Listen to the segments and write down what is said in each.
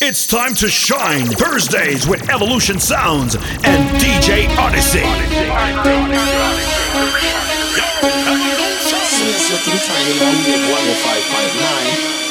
It's time to shine Thursdays with Evolution Sounds and DJ Odyssey. Wave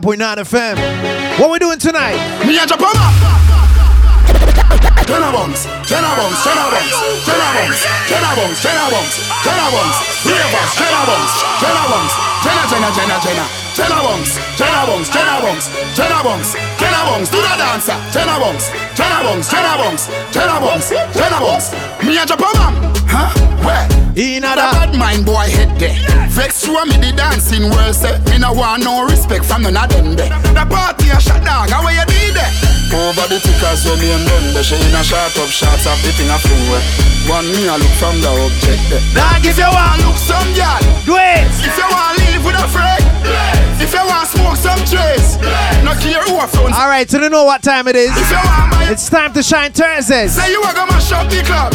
105.9 FM. What we doing tonight? Me and Japoma. Ten bombs, ten bombs, ten bombs, ten bombs, ten bombs, ten bombs, ten bombs, three of us, ten bombs, ten bombs, ten ten ten ten ten bombs, ten bombs, ten bombs, ten bombs, ten bombs, bombs, ten bombs, ten bombs, ten bombs, ten bombs, me and Japoma. Huh? Where? In a bad mind boy head there. Vex through me the dancing world say Me no want no respect from none of them there. The party a shut down, how you did it? Over the tickers when me and done the She in a shot up shots of the thing a fling way One me a look from the object there Dog, if you want look some girl Do it If you want live with a friend If you want smoke some trace No care who a front Alright, so you know what time it is If you want my It's time to shine Thursdays. Say you are gonna mash up the club.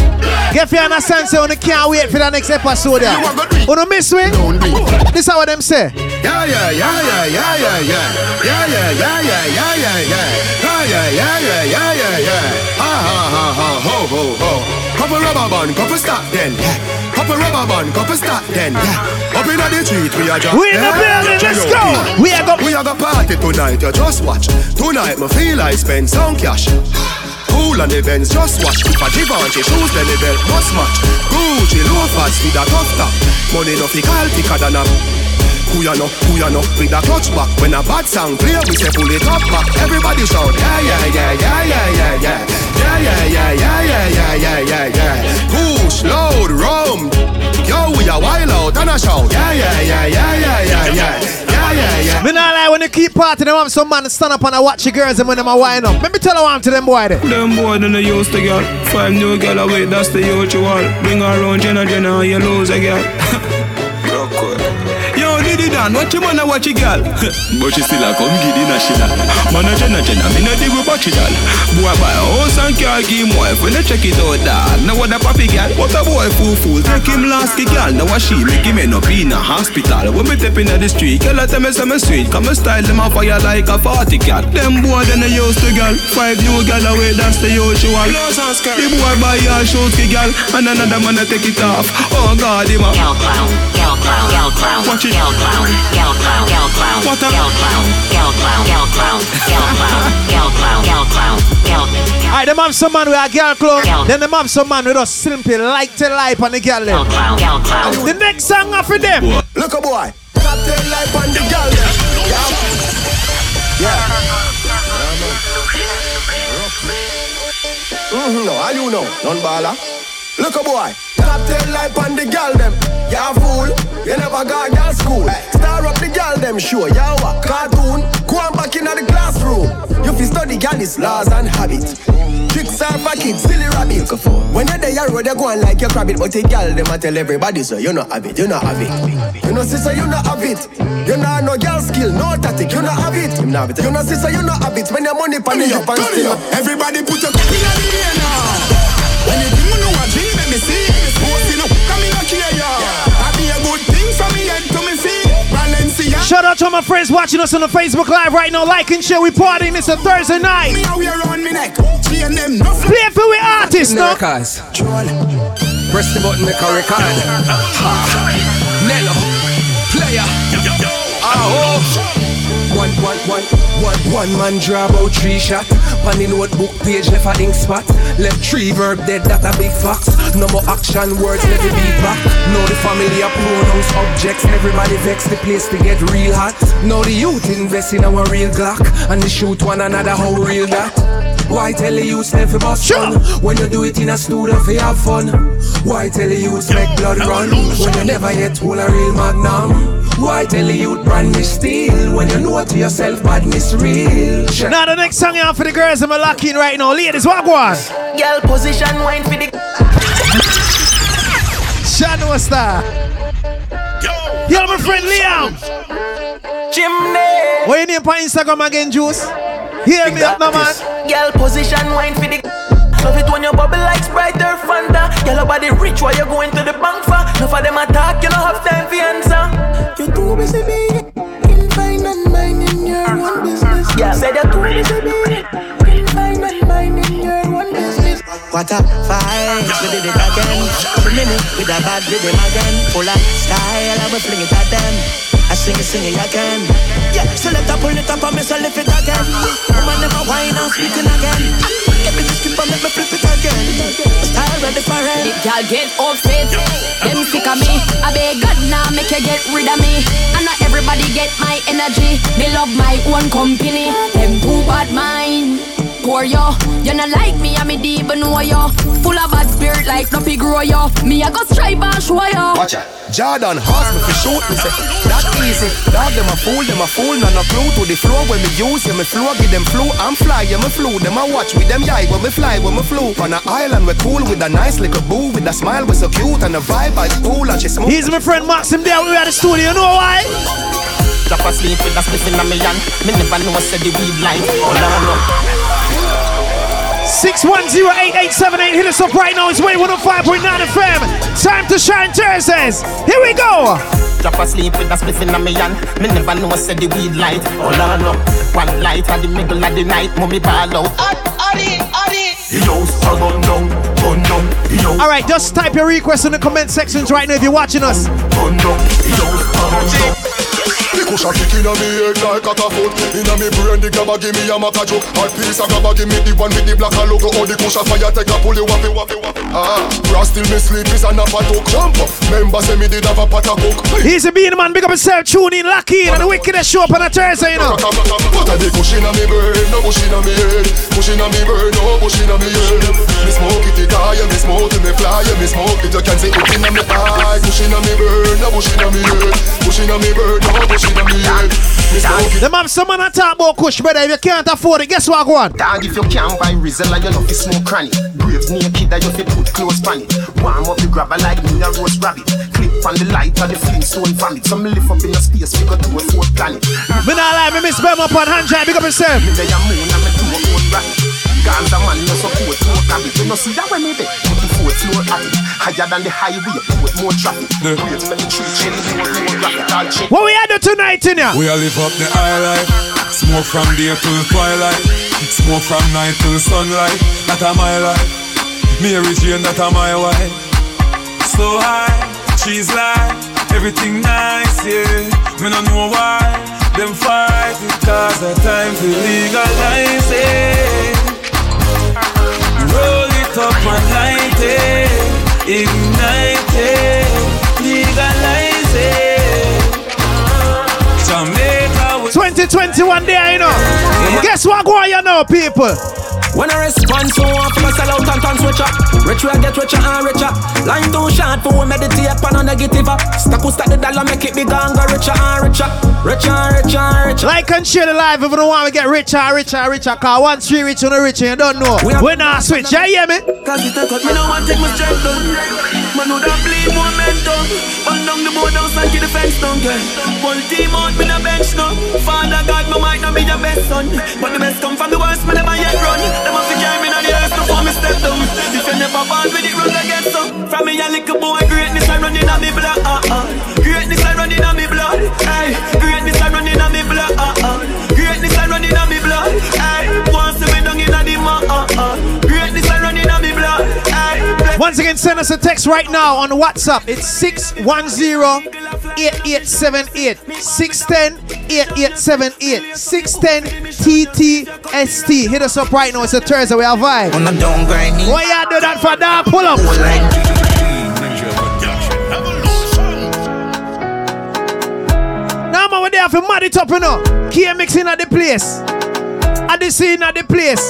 Get you understand so you can't wait for the next episode You are gonna miss be This is how them say. Yeah, yeah, yeah, yeah, yeah, yeah, yeah Yeah, yeah, yeah, yeah, yeah, yeah, yeah. Ah, yeah, yeah, yeah, yeah, yeah, yeah, yeah. Ha, ha, ha, ha, ho, ho, ho. Couple rubber band, couple stop then, yeah. Couple rubber band, couple stop then, yeah. Up inna the street, we are just We in the building, let's go. We are go We are go party tonight, you just watch. Tonight, me feel I spend some cash. Cool on the Benz, just watch. If I Givenchy shoes, then the belt must match. Gucci loafers with a tough top. Money no fi call thicker than a who ya know, who ya know, with a clutch back When a bad song play, we say pull it up back Everybody shout, yeah, yeah, yeah, yeah, yeah, yeah, yeah Yeah, yeah, yeah, yeah, yeah, yeah, yeah, yeah, yeah Push, load, rum Yo, we a wild out and a shout Yeah, yeah, yeah, yeah, yeah, yeah, yeah Yeah, yeah, yeah Me not lie when you keep partying, them have some man stand up and I watch the girls and when them a wind up. Let me tell you one to them boy there. Them boy then they used to girl. Five new girl away, that's the usual. Bring her around Jenna Jenna, you lose a girl. Yo, Diddy Dan, watch your man watch your girl. but she still a come a shit. Man a Jenna Jenna, me no dig with watch it all. Boy buy a house and car, give him wife when they check it out dog. Now what a papi girl, what a boy fool fool. Take him last ki girl, now what she make him end up in a hospital. When me step in the street, girl I tell me say me sweet. Come me style them a fire like a party cat. Them boy then they used to girl. Five new girl away, that's the usual. The boy buy a shoes ki girl, and another man a take it off. Oh God, him a Girl clown, girl clown, girl clown, Watch it. girl clown, girl clown, girl clown, What a- girl clown, girl clown, girl clown, girl clown, girl clown, girl clown, Alright, them have some man with a girl club. Girl. Then them have some man with just simply like to life on the girl Girl clown, girl clown. The next song off of them. Look a boy. Captain life on the girl. Yeah. Yeah. Mm-hmm, no, all you know, none baller. Look a boy. Captain life on the girl them. Ya fool, you never got girl school. Star up the girl them, sure. Ya what? Cartoon, go on back in the classroom. You fi study girl is laws and habit. Tricks are for kids, silly rabbit. When you're there, road, you go on like your rabbit. But the girl, them a tell everybody, so you not have it, you not have it. You know, sister, you not have it. You not no girl skill, no tactic, you not have it. You not have it. You know, sister, you not have it. When your money pan up and still. Everybody put your cup in the air now. Anything you know, I dream, let Shout out to all my friends watching us on the Facebook Live right now. Like and share. We partying. It's a Thursday night. Me a wear on me neck. Chain them, no fl- Play for we artists, no? Records. Press the button, make a record. Nello, player. Ah, oh. One, one, one, man draw about three shot. On the notebook page left a ink spot. Left three verb dead, that a big fox. No more action words, never be back. Now the family are pronouns, objects. Everybody vex the place to get real hot. Now the youth invest in our real Glock. And they shoot one another, how real that? Why tell the youth for bust Sure. When you do it in a studio for have fun Why tell the youth make blood run When you never yet hold a real magnum Why tell the youth brand me steel When you know it to yourself badness real Check. Now the next song out for the girls I'm locking right now. Ladies, what one? Girl position wine for the Sean what's that? Yo, my friend Liam. chimney. What your name on Instagram again, Juice? Hear me up, no man. Girl position wine for the Love it when you bubble like Sprite or Fanta Girl, your body rich while you're going to the bank for Enough of them attack, you don't have time for answer You too busy being your own business Yeah, said you're too busy being in fine and minding your own business What a fight, we did it again. Every minute with a bad rhythm again. Full of style, I will fling it at them. I sing it, sing it again. Yeah, so let up, pull it up, and me so lift it again. Woman never whine and it again. Get me to skip and make me flip it again. Style ready for it. The girl get upset, them sick of me. I beg God now make you get rid of me. And not everybody get my energy. Me love my own company. Them too bad mind. Poor yo, you not like me, I me deep know yo. Full of bad spirit like no pig grow yo. Me I go strive and show yo. Watch out. Jordan horse me fi shoot me say that easy. Dog them a fool, them a fool, none a clue to the flow when me use yeah me flow give them flow. I'm fly yeah me flew. Them a watch with them eye when me fly when me flew. On a island we cool with a nice little boo with a smile we so cute and a vibe I cool and she smooth. He's my friend Maxim there. We at the studio. You know why? Drop asleep with a spliff in a me hand Me never know I said the weed line Oh no no 610-8878. Hit us up right now. It's Wave 105.9 FM. Time to shine Thursdays. Here we go. Drop asleep with a spliff in a me hand Me never know I said the weed light Oh no no One light at the middle of the night Mommy ball out All right, just type your request in the comment sections right now if you're watching us. Kick inna me head like a Inna me brain the grabber give me a maca joke Hot piece grabber give me the one with the black logo Oh the fire take a pull Ah, brass me sleep is Jump up, member say me did have a pot He's a being man. Big up himself. Tune in, lock in, and the show up on a Thursday, you know. Inna me brain, no inna me head inna me brain, no inna me head Me smoke it, it high, me smoke it, me fly Me smoke it, you can see it inna me eye. Cushion inna me brain, no bush inna me head. Cushion inna me brain, no bush inna me head. Me smoke it Them have some man a talk about kush, brother. If you can't afford it, guess what, go on. Dog if you can't buy Rizla you know fi smoke cranny Graves naked that you fi put close pan it Warm up the grabber like me a roast rabbit. Clip on the light of the Flintstone vomit Some lift up in the space we go to a fourth planet. Me not lie, me miss Bam up on hand drive. Big up himself. Me there a moon and me do a own rabbit Gaza man no support no rabbit You know see that when me there Put the fourth floor at it Higher than the highway Put more traffic Graves make the tree chain more more rabbit All chain What we had do tonight, in ya? We all live up the high life. Smoke from day till twilight. Smoke from night till sunlight. That a my life. Mary Jane, that a my wife. So high, she's like everything nice, yeah. Me no know why them fight because the time to legalize it. Roll it up and light it, ignite it, legalize it. Jamaica. 2021 there, you know. Guess what, going you know, people? When I respond to one for sell out and turn switcher. Richer I get richer and richer. Line too short for we meditate on a negative. Stack who stack the dollar make it bigger and go richer and richer. Richer and richer and richer. Like and share the live if you don't want to get richer, and richer, and richer. Cause once you rich, you know rich, and you don't know. We are- When I switch, yeah, hear me? Cause it take cut me no one take my strength down. Man who that bleed momentum Down the board house and keep the fence down yeah. Full team out me no bench no. Father God me might not be your best son. But the best come from the worst me never yet run. Them have to carry me on the earth before me step down. If you never born with it run again so From me a little boy greatness I running on me blood uh Once again, send us a text right now on WhatsApp. It's 610-8878. 610-8878. 610-TTST. Hit us up right now. It's a Thursday. We are vibe. On the down grinding. Why y'all do that for that? Pull up. Now man, we there for mad it up, you know. Key mixing at the place. At the scene at the place.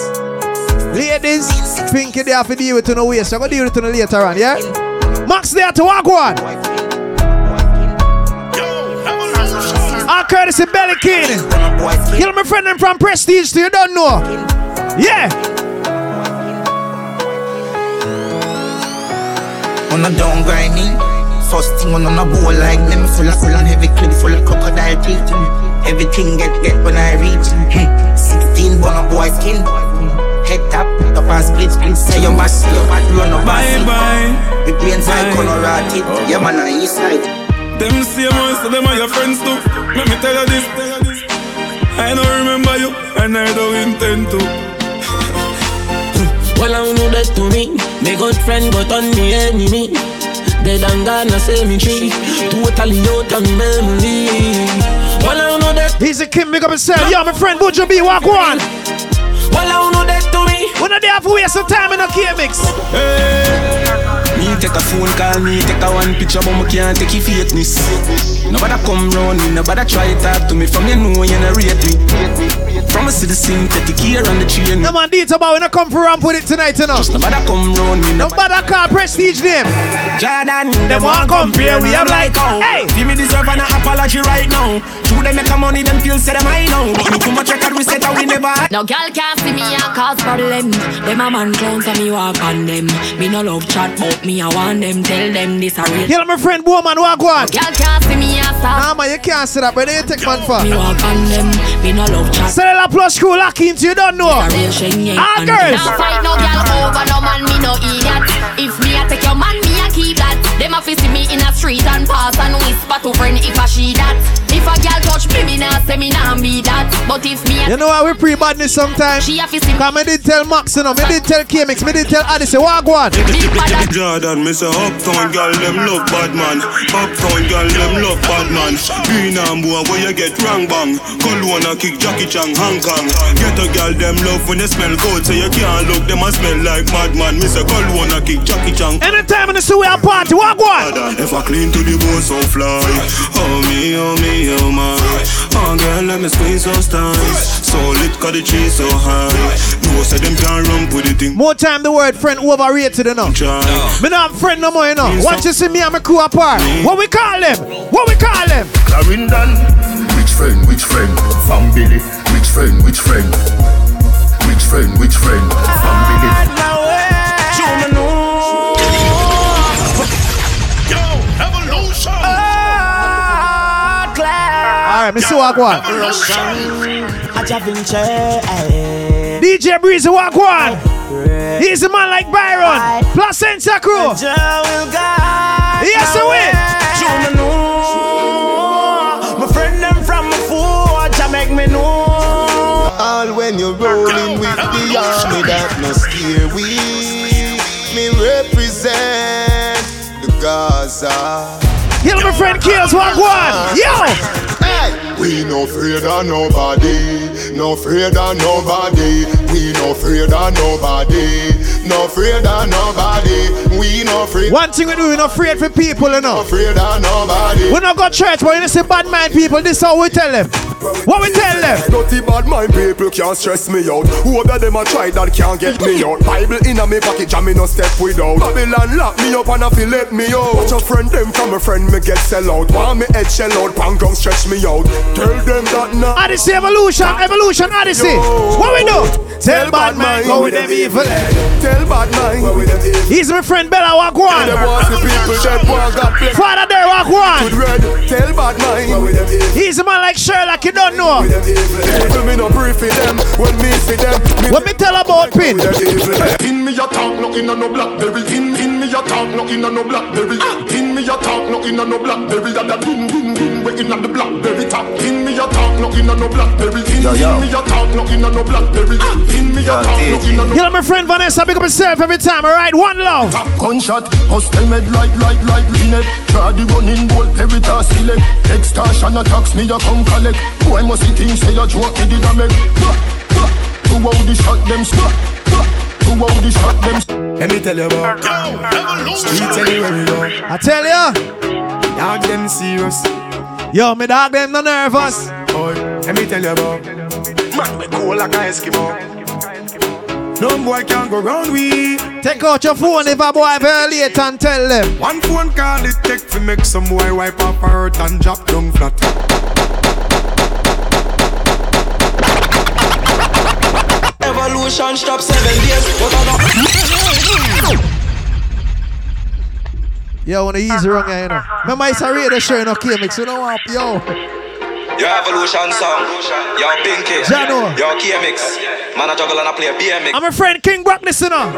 Ladies, Pinky there for deal with you no waste. I'm gonna deal with you later on, yeah? Max there to walk one. Our courtesy Belly King. Kill my friend from Prestige to you don't know. Yeah. On the down grinding. First thing on a bowl like them full of full and heavy clip full of crocodile teeth. Everything get get when I reach. Hmm. 16 bun a boy skin. Head tap, top and split split. Say you must see your back run up bye and bye. The plains like Colorado. Yeah man on the east side. Them same ones, so them are your friends too. Let me tell you this, tell you this. I don't remember you, and I don't intend to. Well, I know that to me. Me good friend, but on me enemy. Dead and gone, I say me tree. Totally out of memory. Well, I know that. He's a king, big up himself. Yo, my friend Buju B, walk one. Well, I know that to me. We're not there for waste some time in a key mix. Me take a phone call, me take a one picture, but me can't take your fakeness. Nobody come round me, nobody try talk to me. From you know you not rate me. From a citizen, take the gear on the train. No man, detail about when I come for ramp with it tonight, you know. Just nobody come round me, nobody. Nobody call prestige name. Jordan, Them want compare, we have like, oh. hey. Give me deserve an apology right now. True, they make a money, them feel say them I know. But look how much record we set and we never had. No girl can't see me and cause problem. Them a man clowns and me walk on them. Me no love chat but me I want them. Tell them this a real. Kill my friend woman, walk one. Girl can't see me and stop. Nah man, you can't sit up, but you take man for. Me walk on them. Me no love chat. Cellular plus crew lock into you don't know. A real Shen Ah, girls. Now fight no girl over no man, me no idiot. If me a fi see me in a street and pass and whisper to friend if a she that. If a girl touch me, me nah say me nah be that. But if me You know how we pre-badness sometimes? she a fi see me Cause me did tell Max, you know, me did tell K-Mix, me did tell Odyssey, walk one. big bad and Jordan, me say uptown girl them love bad man. Uptown girl them love bad man. Green and boy where you get wrong bang. Cologne a kick Jackie Chan Hong Kong. Get a girl them love when they smell good, so you can't look them a smell like madman. Me say Cologne a kick Jackie Chan. Anytime in the studio party, walk one. If I clean to the bone so fly Oh me, oh me, oh my Oh girl, let me squeeze those thighs So lit, cause the cheese so high No, say them can't run with the thing More time the word friend overrated, you know. Try Me not have friend no more, you know. Once uh, you see me and my crew apart, what we call them? What we call them? Clarendon. Which friend, which friend? From Billy. Which friend, which friend? Which friend, which friend? From Alright, me see walk one. DJ Breezy walk one. He's a man like Byron. Placenta crew. Yes, away. My friend them from my forge, make me know. All when you're rolling with the army that no scare we Me represent the Gaza Kill my friend Kills walk one. Yo. We no afraid of nobody No afraid of nobody. We no afraid of nobody. No afraid of nobody. We no afraid. One thing we do, we not afraid for people, you know. Afraid of nobody. We not go church, but you see bad mind people. This how we tell them. What we tell them? Dirty bad mind people can't stress me out. Who of them a try that can't get me out. Bible in a me pocket, and me no step without. Babylon lock me up and a feel let me out. Watch a friend them from a friend me get sell out. Want me head shell out, pang gon' stretch me out. Tell them that now. Odyssey evolution, evolution, Odyssey. What we do? Tell bad mind go with them evil. Tell bad mind go with them evil. He's my friend Bella Wagwan. Them was the people that want God bless. Father there Wagwan. Tell bad mind go with them evil. He's a man like Sherlock, you don't know. Evil me no brief for them. When me see them, me What me tell about pin? Pin me a talk, no in a no blackberry. Pin pin me a talk, no in a no blackberry. Pin me a talk, no in a no blackberry. That a pin pin pin, we in a the blackberry top. Pin me a talk, no in a no blackberry. Pin pin me a talk, no in a no blackberry. Pin me a talk, no in a no. You know my friend Vanessa, big up yourself every time, alright? One love. Top gunshot, hostel med like like like linet. Try the running ball, peritas select. Extortion attacks me, you come collect. Boy must see things say you joke, me did a make. Who out the shot them spot? Who out the shot them? Let me tell you about streets anywhere we go. I tell ya. Dog them serious. Yo, me dog them no nervous. Boy, let me tell you about man we cool like a Eskimo. No boy can go round we. Take out your phone if a boy violate and tell them. One phone call it take to make some boy wipe up her hurt and drop down flat. Evolution stop seven days. What? Yo, wanna easy wrong you know. Remember it's a radio show, you know, K-Mix, you know what, yo. Your evolution song. Yo Pinky. Jano. Yo KMix. Man a juggle and I play BMX. I'm a friend King Brock, listen up.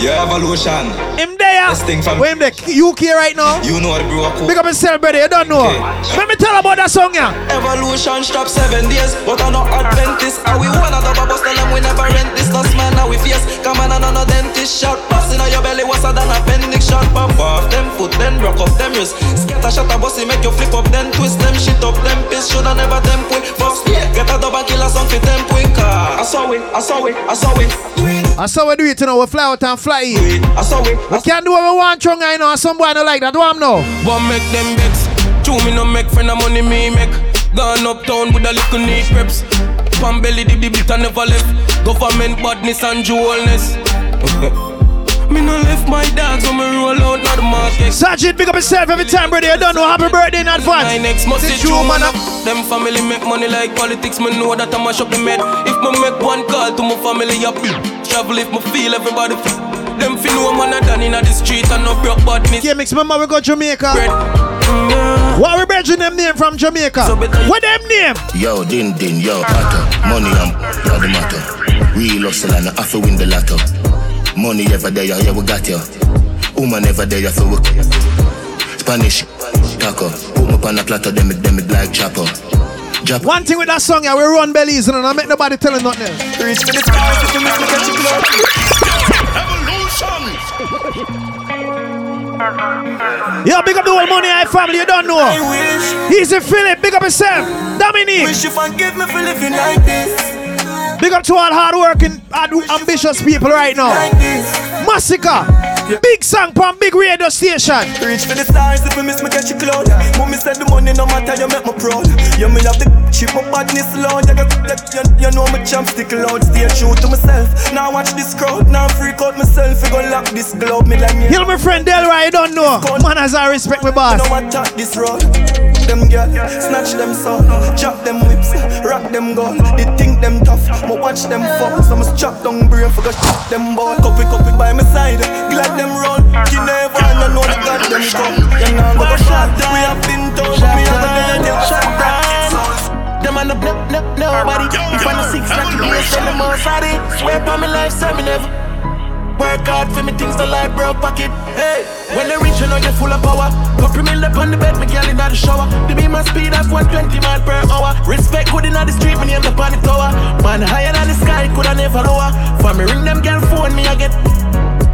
Your evolution. Him there. This thing from- Where him there? UK right now? You know the bro cool. Big up yourself, brother, you don't know. Okay. Let me tell about that song, yeah. Evolution stop seven days, but I'm not Adventist. Are we one of the bubbles? Tell them we never rent this. No man now we face. Come on, no dentist shot. Busting on your belly, what's than appendix shot? Pop off them foot, then rock up them wrist. Scatter shot a bossy, make you flip up, then twist them shit up, them piss. Shoulda never them quick. First, get a double kill or something, them quick. I saw it, I saw it, I saw it. I saw we do it, you know, we fly out and fly in. I saw it. We can't do what we want, strong, you know, and some boy don't like that, do I'm know. One make them vex. Two me no make friend of money me make. Gone uptown with a little neat preps. Pan belly dip the bit and never left. Government badness and jewelness. me no left my dogs when me roll out now the market. Sergeant, big up yourself every time, brother, you don't know. Happy birthday in My next must This be true man. up. Them family make money like politics. Me know that I mash up the med. If me make one call to my family, I be travel if me feel everybody. F- them fi know man a done inna the street and no broke badness. K-Mix, remember we go Jamaica. Bread. Mm, yeah. What we bridging them name from Jamaica? So better you- What them name? Yo, din din, yo, pato. Money and you're the matter. Real hustle and I have to win the lotto. Money ever there, yeah, we got you. Woman ever there, for work. Spanish, taco. Put me on a platter, them it, them it like chopper. Jap- One thing with that song, yeah, we run bellies and I make nobody telling nothing else. Reach for the stars if you make me catch you close. Yo, big up the whole money high family, you don't know. I wish, Easy Philip, big up yourself. Dominique, wish you forgive me for living like this, big up to all hardworking, hard- ambitious people right now. Massacre, big song from big radio station. Reach for the stars if you miss me catch you cloud. Mommy said the money no matter you make me proud. You me have the chip my badness loud. You, got, you, you know me champ stick loud. Stay true to myself. Now watch this crowd. Now freak out myself. You gon' lock this globe me like me. Heal my friend Delroy, you don't know. Man, as I respect my boss. No attack this road. Them girl, snatch them soul, chop them whips, rock them gun. They think them tough, but watch them fall. So must chop down brain for go chop them ball. Cup it, cup it by my side, glad them run. You never and know the god them come. You know go shot. We have been told, me have a girl them shot down. Them on the block, no, nobody. If I'm the six, like the place, tell them all sorry. Swear by my life, so me never. Work hard for me things don't like broke pocket. Hey, when they reach, you know you're full of power. Couple mil up on the bed, me girl in the shower. The beam my speed of 120 mile per hour. Respect good in the street, me name the the tower. Man higher than the sky, coulda never lower. For me ring them girl phone, me I get.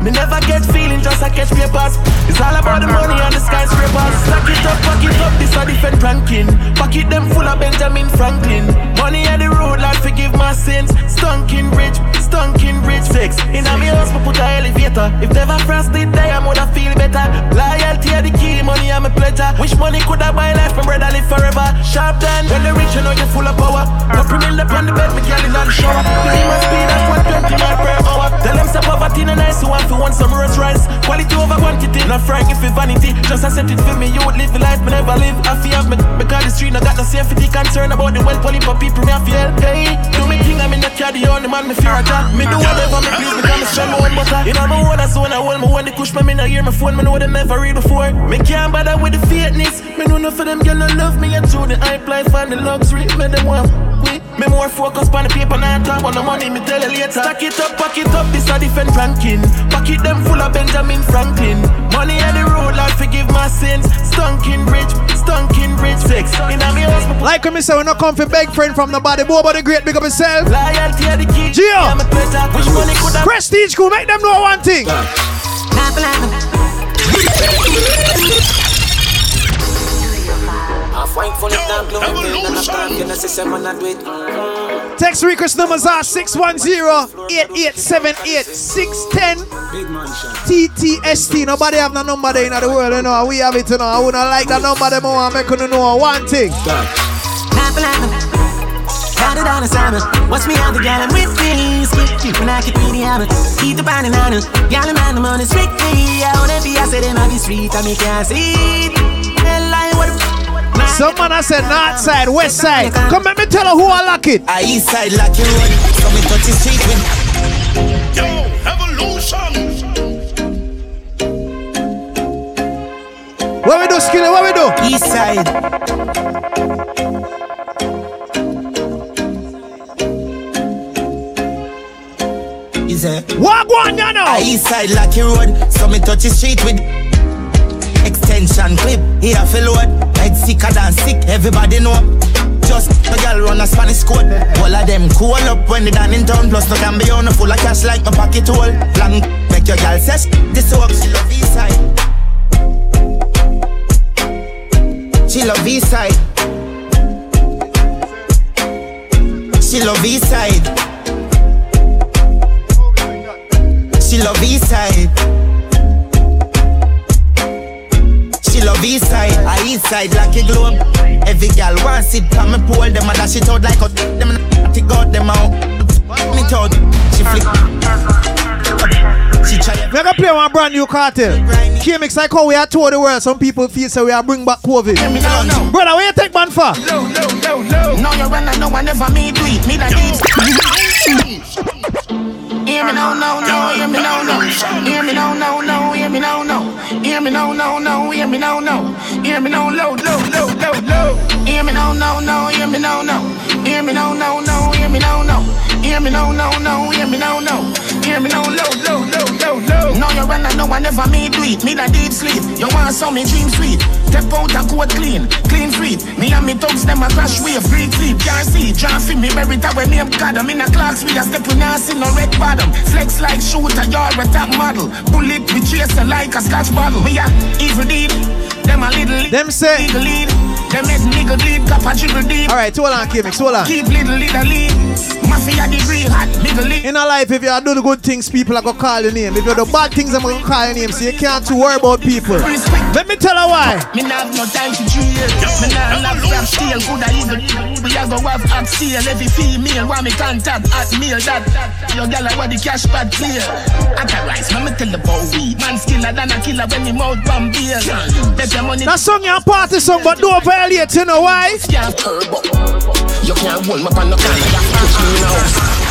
Me never get feeling, just I catch papers. It's all about the money and the skyscrapers. Stack it up, pack it up, this a different ranking. Pocket them full of Benjamin Franklin. Money on the road, Lord, forgive my sins. Stunking rich, stunking rich. Six. In a me house, me put a elevator. If never frost did die, I would have feel better. Loyalty are the key, money I'm a pleasure. Wish money could have buy life, my brother live forever. Sharp done, when the rich, you know you're full of power. Couple mil up on the bed, me girl in the shower. The demon speed at 120 miles per hour. Tell them stop poverty, no nice, who want to want some Rolls Royce. Quality over quantity, not frank if it vanity. Just a set it for me, you would live the life, me never live. I feel have me, because the street, no got no safety concern about the wealth, only for people, me I feel. Hey, do me thing, I'm in the car, the only man, me fear a job. Me do whatever me please, because me strong, my own butter. You know, my own, that's when I hold me, when they push me, me not hear my phone, me know they never read before. Me can't bother with the fakeness. Me know enough of them, girl, no love me, and through the hype life and the luxury, me them want. We, me more focus on the paper, not talk about the money, me tell you later. Stack it up, pack it up, this a different ranking. Pocket them full of Benjamin Franklin. Money on the road, Lord, forgive my sins. Stunking rich, stunking rich. Six. In a me house, Like when me say we not come for beg friend from the body, boy, but the great big up yourself. Loyalty are the key. Gio. I'm a pleasure. Wish money could have. Prestige crew, make them know one thing. Text request numbers are 610-8878-610 TTST. Nobody have no number there in the world, you know. We have it, you know. I wouldn't like that number them oh, more. I'm making you know one thing. Got it on the salmon. Watch me out the gallon with me. Skip when I get really hammer. Eat the banana. Gallon man, the money strictly. I wanna be, I said, in the street, I make can't see Someone I said north side, west side. Come let me tell her who I lock it. I east side like you road. So me touch the street with. Yo, evolution. What we do, Skilly? What we do? East side. Is it? What one you know? I east side like you road. So me touch the street with. Extension clip, here for load. Head sicker than sick, everybody know. Just a girl run a Spanish code. All of them cool up when they done in town. Plus, no can be on a full of cash like my pocket hole. Long make your girl sesh. This work, she love east side. She love east side. She love east side. She love east side. She love east side, I east side like a globe. Every gal wants it, come me pole them and dash it out like a them natty got them out. Me told she try. We're gonna play one brand new cartel. KMX like how we are tour the world. Some people feel so we are bring back COVID. Brother, where you take man for? No, no, no, no. No, you run, no one never me do it. Me that eat. Hear me no, no, no, hear me no, no. Hear me no, no, no, hear me no, no. Hear me? No, no, no, hear me? No, no. Hear me? No, low, low, low, low, low. Hear me? No, no, no, hear me? No, no. Hear me no, no, no, hear me no, no. Hear me no, no, no, hear me no, no. Hear me no, low, low, low, low, low. No, you run, no one never me do it. Me that deep sleep. You want some me dream sweet. Step out and coat clean, clean street. Me and me thugs them a crash wave, green sleep. Can't see, can't feel me, that when name God. I'm in a clocks, we a step now, see no red bottom. Flex like shooter, you're a top model. Bullet, we chase like a scotch bottle. We a evil deed, them a little Them say. Legal lead, them make nigga bleed, a dribble deep. Alright, hold on, KMX, hold on. Keep little little lead, mafia degree hot, middle. In a life, if you do the good things, people are gonna call your name. If you do the bad things, I'm gonna call your name. So you can't worry about people. Let me tell her why. Me nah have no time to drill. Me nah have rap steel. Good a evil. We a go have hot steel. Every female want me contact at meal. That your gal I want the cash bad clear. Authorize, me me tell the boy weed. Man skiller than a killer when he mouth bomb beer. Bet your money. That song your party song, but don't violate, you know why? Can't turbo. You can't hold me on no can. You have to push me.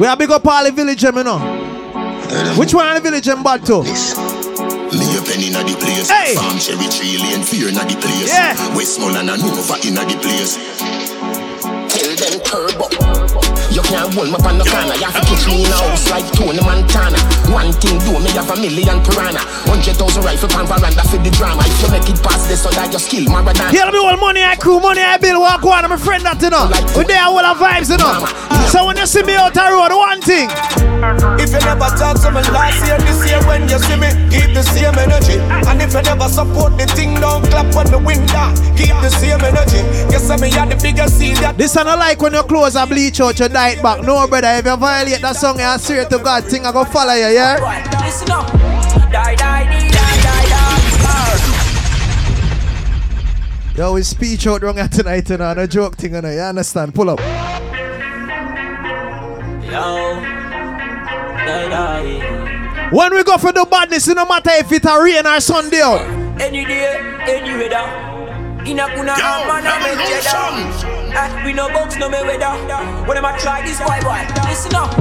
We are big up all the village, you know. Which one of the village them bad to? A penny inna the place. Hey. Farm cherry tree lane fear inna the place. Yeah. Westmoreland and Nova inna the place. Tell them turbo. You can't hold me on the corner. You have to catch me in a house like Tony Montana. One thing do me have a million piranha. Hundred thousand rifle pan veranda for the drama. If you make it past this, so that your skill Maradona. Here me all money I crew, money I bill, walk on, I'm a friend that you know. We there all the vibes, you know. So when you see me out the road, one thing. If you never talk to me last year, this year when you see me, keep the same energy. And if you never support the thing, don't clap on the window. Keep the same energy. Guess I me had the biggest seed. This I not like when you close a bleach out, you die it back. No, brother, if you violate that song, I swear to God, thing I go follow you, yeah? Listen up. Die, die, die, die, die, die. Yo, we speech out wrong tonight, you know, no joke thing, you know, you understand? Pull up. Yo. Die, die. When we go for the badness, it no matter if it a rain or Sunday out. Any day, any weather. Inna kuna man a make cheddar. Eh, we no box no me weather. When them a try this boy boy, listen up.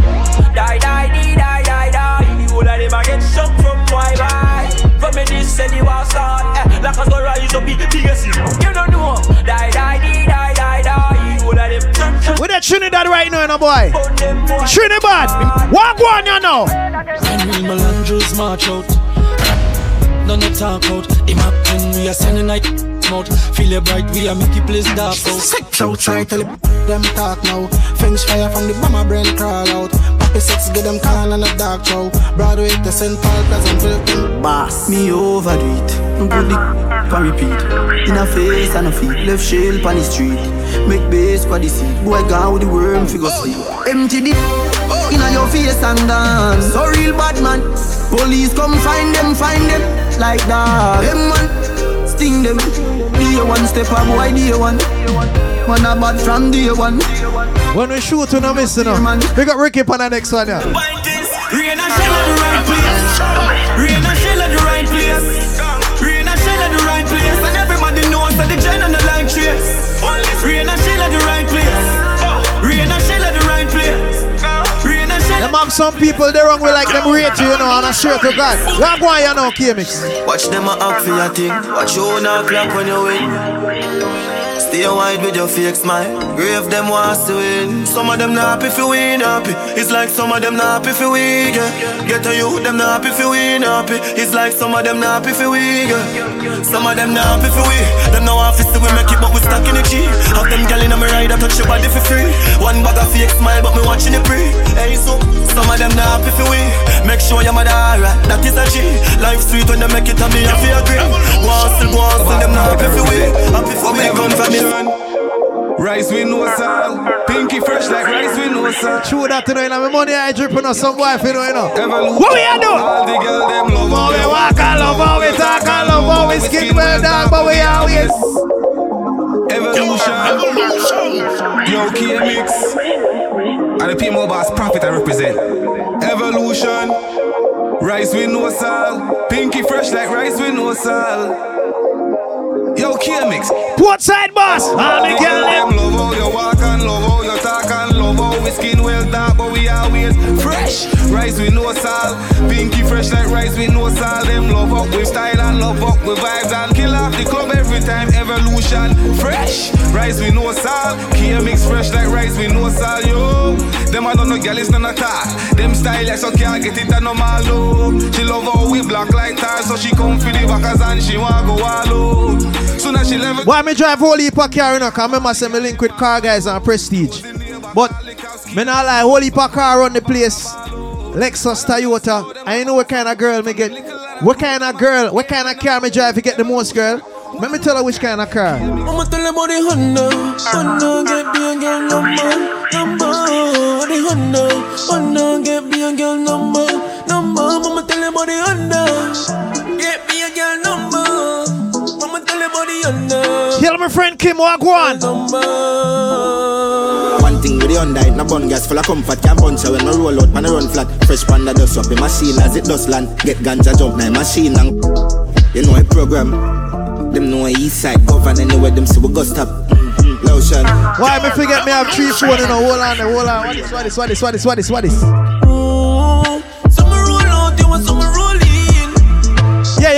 Die die die die die die. The whole of them a get shocked from boy boy. From me this and the war start. Eh, like us go rise up the biggest. You don't know. Die die die die die die. The whole of them jump jump. With that Trinidad right now, you know, boy. Trinidad, walk one, you know. And we Melandros march out. None of talk out. Him up when we are sending night out. Feel it bright, we are make the place dark out. Sex outside, tell them talk now. French fire from the bomber brain crawl out. Poppy sex, get them call on a dark show. Broadway to St. Paul, Pleasant Wilton. Boss, me overdo it. Put the on repeat. In a face and a feet, left shell on the street. Make base for the seat. Boy gone with the worm, figure oh. sleep. Empty the oh. inna your face and dance. So real bad man. Police come find them, find them like that. Them man, sting them. Day one step up, boy, day one. Man a bad from day one. When we shoot, we no miss, you know. We got Ricky on the next one, yeah. Rain and shell at the right place. Some people they wrong with like them rate you, you know, and I swear to God. Walk one, you know, K-Mix. Watch them act for your thing. Watch you on clock when you win. Stay wide with your fake smile. Grave them wants to win. Some of them not happy if you win happy. It's like some of them not happy if you win. Yeah. Get a you, them not happy if you win happy. It's like some of them not happy if you win. Yeah. Some of them not happy if you win. Them no office we make it, but we stuck in the key. Have them gal in me ride, I touch your body for free. One bag of fake smile, but me watching it pre. Hey, so some of them not happy if you win. Make sure your mother alright. That is a G. Life sweet when they make it, and me I feel agree. Go hustle, go hustle. Them not happy if you win. Happy for me come from me. Rice with no salt, pinky fresh like rice with no salt. True that, you know, know, my money I dripping on some wife, you know, you know. Evolution. What we a do? All the girl them love How we walk and love, how we talk and love, how we skin well down, but we always. Evolution. Yo, K-Mix. And the P-Mo Boss Profit I represent. Evolution. Rice with no salt. Pinky fresh like rice with no salt. Yo, K-Mix. Port side boss. All the girl eh? love how you walk and love how you talk and love we skin well dark, but we always fresh. Rice with no salt. Pinky fresh like rice with no salt. Them love up with style and love up with vibes and kill off the club every time. Evolution fresh. Rice with no salt. K-Mix fresh like rice with no salt. Yo, them I don't know girl it's none at all. Them style like so can't get it a normal low. She love how we black like tar, so she come for the backers and she want go all out. Soon as she level. Why me drive whole heap of car, you know, cause remember say me link with car guys and prestige. But me not like whole heap of car run the place. Lexus, Toyota. I know what kind of girl me get. What kind of girl, what kind of car me drive to get the most girl? Let me tell her which kind of car. I'ma tell them about the Honda. Honda get be a girl number, number. The Honda, Honda get be a girl number, number. I'ma tell them about the Honda. Get be a girl number. I'ma tell them about the Honda. Tell my friend Kim Wagwan. One thing with the Hyundai, no bun gas full of comfort Can't punch when no roll out, man I run flat Fresh panda dust up in machine as it does land Get ganja jump na machine and You know a program Them know a east side govern anywhere them see we go stop mm-hmm. Lotion Why me forget me have three phone you know, hold on, hold on. What is, what is, what is, what is, what is, what is? Some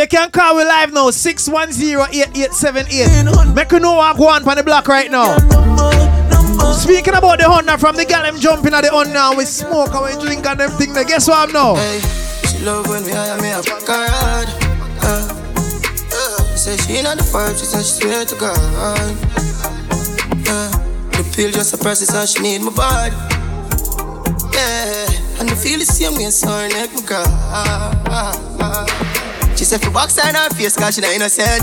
you can call we live now, 610-8878. Make you know what go on on the block right now. Speaking about the Honda from the gal, I'm jumping at the Honda. We smoke and we drink and them thing. Guess what I'm now? Hey, she love when we hire me a fuck her hard. Uh, uh, say she not the vibe, she said she swear to God. Uh, the pill just process and she need my body. Yeah, and the feel the same way, so her neck my girl. She said, for box her in her face, cause she not innocent.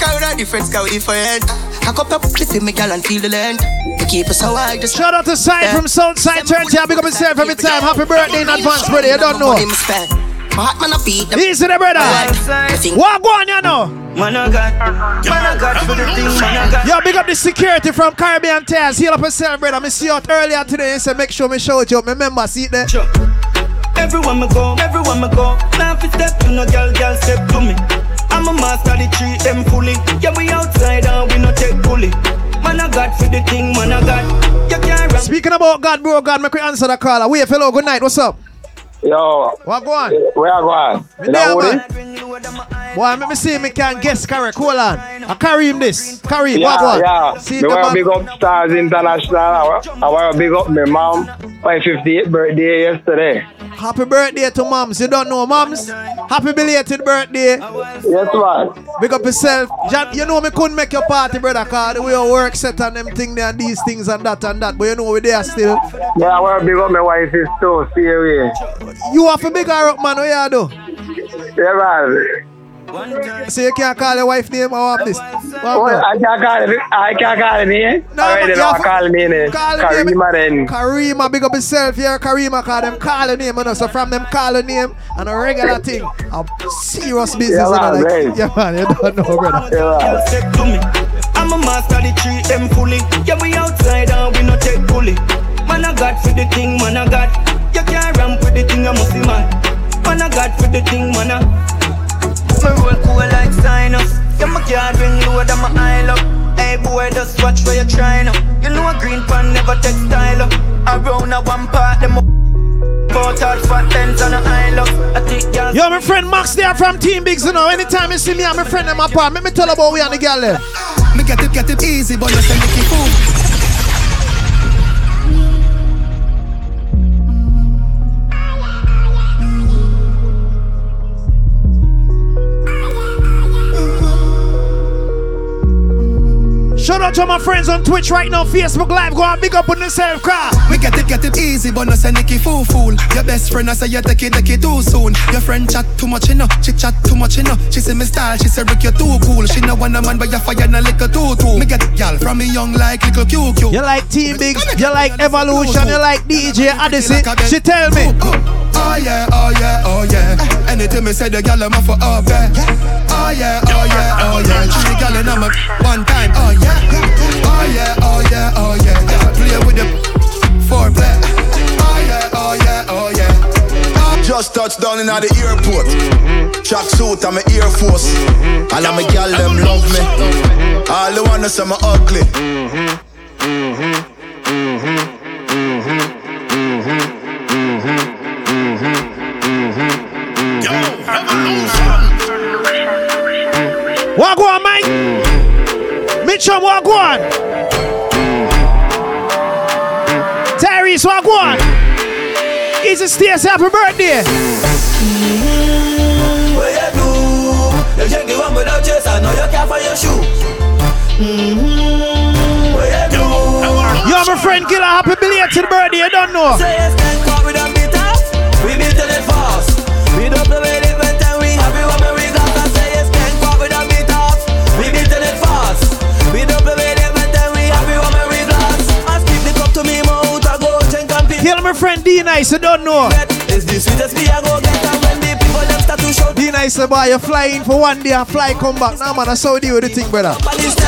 Cause we not different, cause we different. I cup up cliff in my gal and feel the land. We keep us so high. Just Shout out to Side from Southside Turntable. Big up yourself every time. Happy birthday in advance, brother. You don't know. My heart man a beat. Easy there, brother. What go on, you know? Man I got, man I got for the thing, man I got. Yo, big up the security from Caribbean Tales. Heal up yourself, brother. I see you out earlier today. So make sure me show it you. Remember, see it there. Everyone me go, everyone me go. Now if step to no girl, girl step to me. I'm a master, the treat them fully. Yeah, we outside and we no take bully. Man, I got for the thing, man, I got. You can't run. Speaking about God, bro, God, make we answer the caller. Wait, fellow, good night. What's up? Yo. What go on? Eh, where I go on? Me there, man. Boy, let me see if me can guess correct. Hold on. I carry him this. Carry him. Yeah, what go on? yeah. See Me want to big up Stars International. I I want to big up my mom. My 58th birthday yesterday. Happy birthday to moms. You don't know moms? Happy belated birthday. Yes, man. Big up yourself. You know me couldn't make your party, brother, cause the way your work set and them thing there and these things and that and that. But you know we there still. Yeah, I want to big up my wife is too. See you here. You have a big her up, man. What you do? Yeah, man. So you can't call your wife name or what this? What Oh. I can't call it. I can't call it name. No, Already but you now have- call me name. Call the name. Karima then. Karima, big up yourself here. Karima, call them call the name. You know, so from them call the name and a regular thing, a serious business. Yeah, you man, like- yeah, man, you don't know, brother. Girl step to me. I'm a master, the treat them fully. Yeah, we outside and we no take bully. Man, I got for the thing, man, I got. You can't ramp with the thing, I must see man. Man, I got for the thing, man, I. Me roll cool like sinus. Yeah, my card ring load and my eye look. Hey boy, just watch where you're trying up. You know a green pan never take style up. Around a one part, them up. Portal fat ends on a eye look. I take girls. Yo, my friend Max there from Team Bigs, you know. Anytime you see me I'm a friend them part. let me tell about we and the girl there. Me get it, get it easy, but you say make it fool. Shout out to my friends on Twitch right now, Facebook Live. Go and big up on yourself, car. Me get it, get it easy, but no say Nicky fool fool. Your best friend I say you take it, take it too soon. Your friend chat too much, you know. She chat too much, you know. She say me style, she say Rick you too cool. She know want a man, but you fire na liquor too too. Me get it, gal from me young like little QQ. You like Team Bigs, you like Evolution, you like DJ Odyssey. She tell me. Oh, oh, oh yeah, oh yeah, oh yeah. Anything me say the gal I'm for up there. Oh yeah, oh yeah, oh yeah. She Three gal in my one time. Oh yeah, oh yeah, oh yeah, oh yeah. Play with the foreplay. Oh yeah, oh yeah, oh yeah. Just touched down in the airport. Track suit, I'm a Air Force. Of my gal them love me. All the wanna say me ugly. Go on? Tyrese, go on? Easy Stacey, happy birthday. What you do? You drink the one without chase, I know you can't find your shoe. Mm-hmm. What you do? Yo, my friend Killer, happy belated birthday, you don't know. Drink and pick. Kill my friend D Nice, you don't know. It's the sweetest me I go get and when the people them start to shout. D Nice, boy, you fly in for one day and fly come back. Now, man, that's how deal with the thing, brother. I just do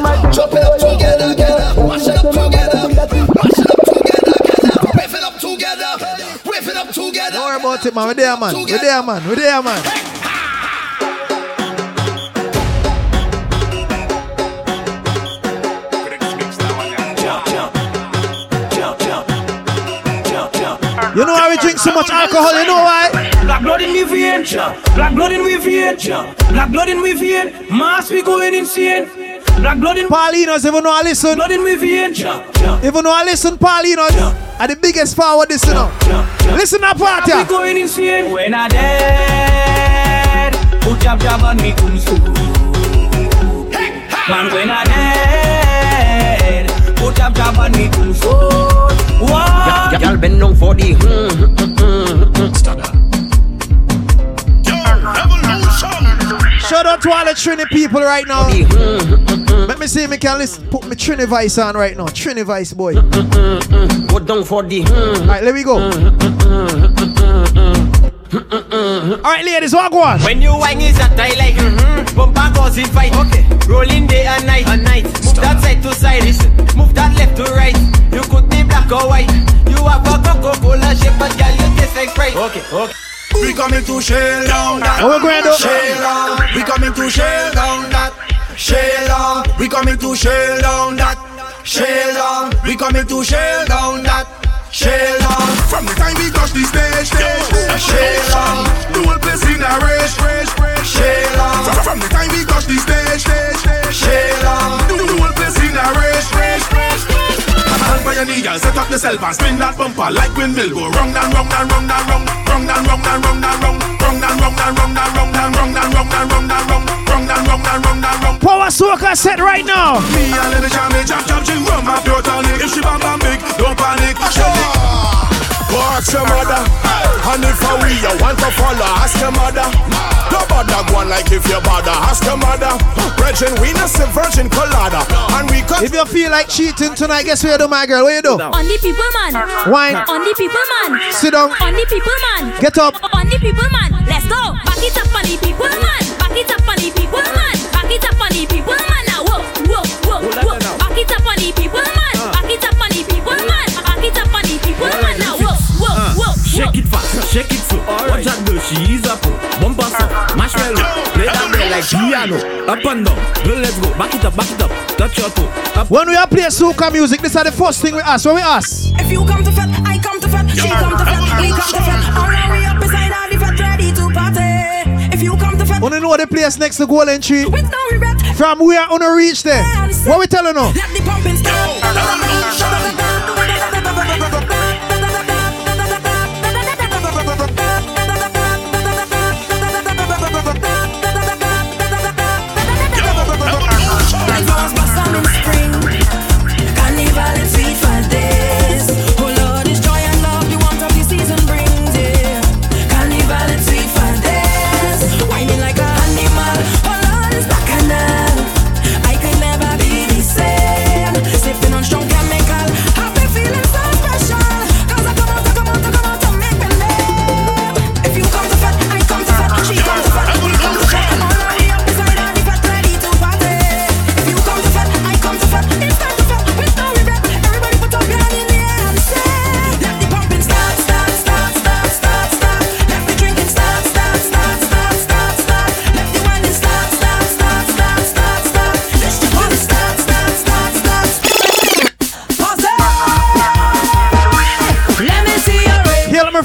my chop it up together, together, mash it up together, mash it up together, together, whip it up together, whip it up together. Don't worry about it, man. We're there, man. We're there, man. We're there, man. You so much alcohol? You know why? Black blood in me vein, black blood in me vein, black blood in me vein. Mass we going insane. Black blood in Paulinos, even though I listen. Blood in me vein. Even though I listen, Paulinos are the biggest forward this, you know. Listen up, party. We going insane when I dead. Put jab jab on me tombstone. Man, when I dead, put jab jab on me tombstone. Wow. Y'all been known for the hmm, hmm, hmm, Shout out to all the Trini people right now. Let me see if I can listen. Put my Trini voice on right now. Trini voice, boy. Go down for the Alright, let me go. Alright, ladies, what go on? When you whine is that I like mm-hmm. Bumper goes in fight Okay Rolling day and night and night Move that side to side Listen. Move that left to right You could be black or white You have a Coca-Cola shape But girl you taste like Sprite Okay, okay We coming to shell down that. What we going? Shell down. We coming to shell down that. Shell down. We coming to shell down that. Shell down. We coming to shell down that. Shell down. From the time we touch the stage, stage. Shell down. The whole place in a rage, rage, rage. Shell down. From, from the time we touch the stage, stage, stage. Shell down. The, the whole place in a rage, rage, rage. Stand by your knee, girl, set up yourself and spin that bumper like windmill. Go round and round and round and round, round and round and round and round, round and round and round and round and round and round and round and round. Power soca set right now. Me and Lenny Jam, chop chop, ching rum, my pure tonic. If she bam bam big, don't panic. Go ask your mother, and if I we you want to follow, ask your mother. No bother go on like if you bother, ask your mother. Virgin, we not say virgin colada, and we cut. If you feel like cheating tonight, guess what you do, my girl? What you do? On the people man. Wine. On the people man. Sit down. On the people man. Get up. On the people man. Let's go. Back it up on the people man. Back it up on the people man. Back it up on the people man. Now whoa, whoa, whoa, whoa. Back it up on the people man. Shake it fast, shake it slow. Watch out, girl, she is up. Oh. Bumper up, marshmallow. Play that bell like piano. Up and down. Girl, let's go. Back it up, back it up. Touch your toe. Up. When we are playing soca music, this are the first thing we ask. What we ask? If you come to fat, I come to fat. She come to fat, we come to fat. All right, we up beside all the fat, ready to party. If you come to fat, Wanna know the place next to Golden Tree? with no regret, From where on reach there? What we telling you? let the pumping start.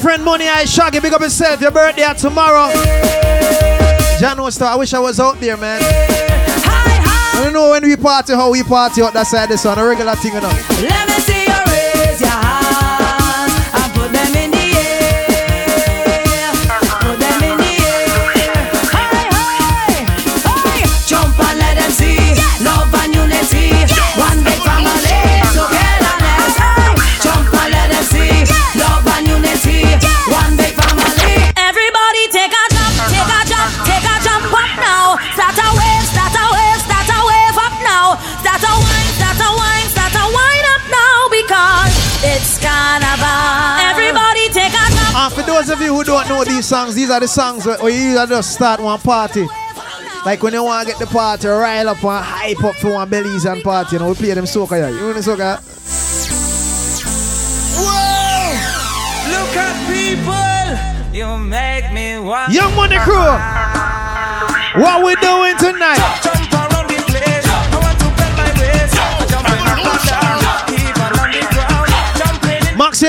Friend Money I Shaggy, big up yourself. Your birthday are tomorrow. Jano Star, I wish I was out there, man. I don't know when we party, how we party out that side of the sun. A regular thing, you know. Songs, these are the songs where where you just start one party. Like when you want to get the party rile up and hype up for one bellies and party, you know, we play them soca, yeah. You know the soca? Look at people. You make me want. Young Money Crew, what we doing tonight?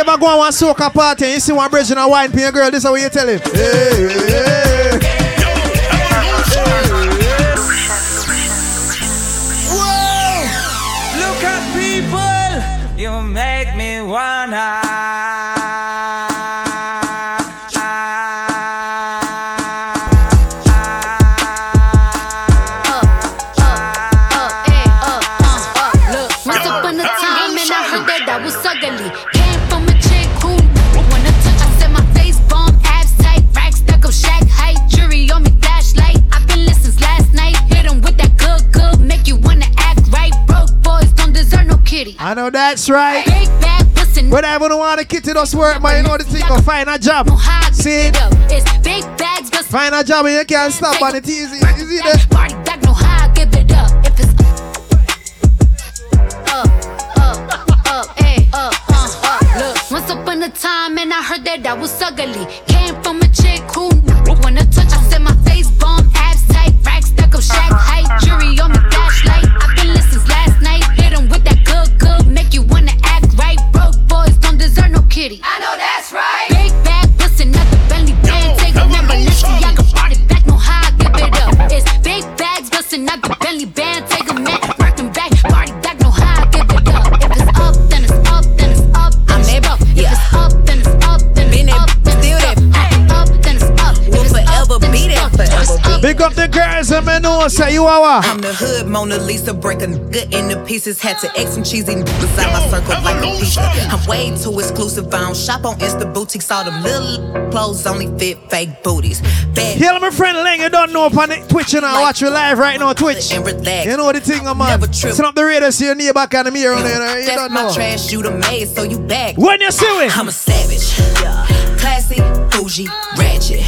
Ever go on one soca party and you see one bridge and a wine for your girl, this is what you tell him. Hey, hey. That's right. Big bag pussy. But I wouldn't want to kid to us work, man. You know the thing of find a job. See? It's big bags, but Find a job and you can't stop on it easy. You see that? Party back, know how I give it up. If it's up, up, up, up, uh, up. Look, once upon a time, and I heard that I was ugly. The girls and know say you are? I'm the hood Mona Lisa, break a nigga into pieces. Had to X some cheesy niggas out my circle like a pizza. I'm way too exclusive. I don't shop on Insta boutiques. All them little clothes only fit fake booties. Bad Here, my friend Ling, you don't know up on the Twitch and I watch you live right now, Twitch. and relax. You know what the thing, uh, man. Turn up the radio so your neighbor can hear on there. You That's don't my know. trash you done made, so you back. When you see it? I'm a savage. Classy, bougie, ratchet.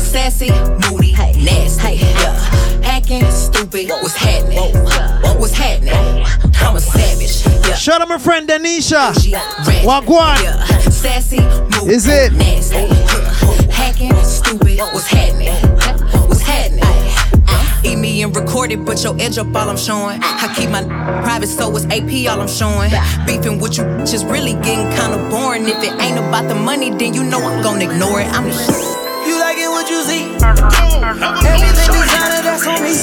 Sassy, moody, nasty. Acting stupid, what's happening? What's happening? I'm a savage. Shout out my friend Denisha. Ratchet. Wagwan. Sassy, moody, Is it? nasty. Hacking, stupid, what's happening? What's happening? Eat me and record it, but your edge up all I'm showing. I keep my private, so it's AP all I'm showing. Beefing with you just really getting kinda boring. If it ain't about the money, then you know I'm gonna ignore it. I'm the Everything designer that's on me.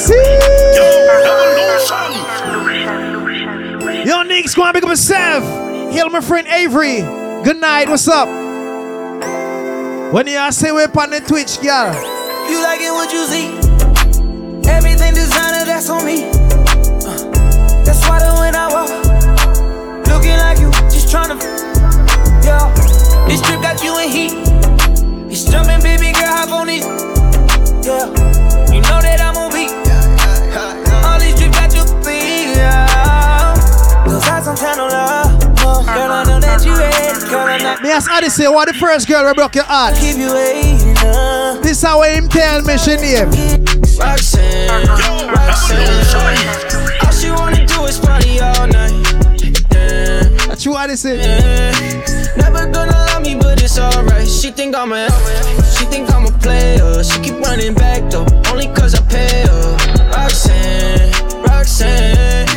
Yo, going to pick up myself. Hail my friend Avery. Good night, what's up? When you say we're on the Twitch, girl. You like it what you see? Everything designer that's on me. Uh, that's why the when I walk, looking like you, just tryna. Yeah, this trip got you in heat. It's jumping, baby girl, hop on it. Yeah, you know that I'm on beat. All these got you beat. Yeah, those eyes on channel love. Girl, I know that you ready. Girl, I'm not. Ask Odyssey, what the first girl that broke your heart? Keep you waiting. Uh. This how him tell me she name. Roxanne, Roxanne. All she wanna do is party all night. Yeah. That's what I say. Never gonna love me, but it's alright. She think I'm a, she think I'm a player. She keep running back though, only cause I pay her. Roxanne, Roxanne.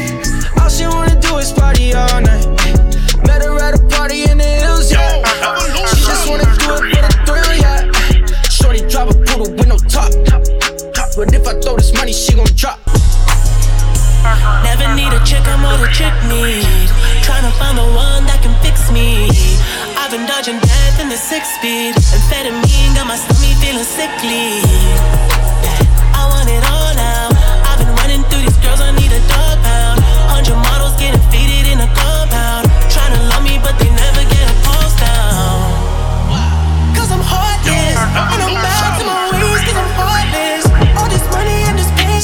All she wanna do is party all night. Met her at a party in the hills, yeah. She just wanna do it for the thrill, yeah. Shorty drive a poodle with no top. But if I throw this money, she gon' drop. Never need a chick, I'm what a chick need. Tryna find the one that can fix me. I've been dodging death in the six speed. Amphetamine got my stomach feeling sickly. I want it all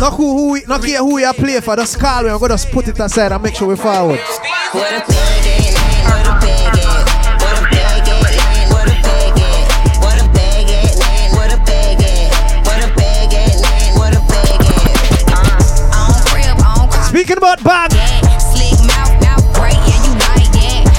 Not who, who, we- not care who we are play for, just call me and go just put it aside and make sure we forward. Speaking about bag,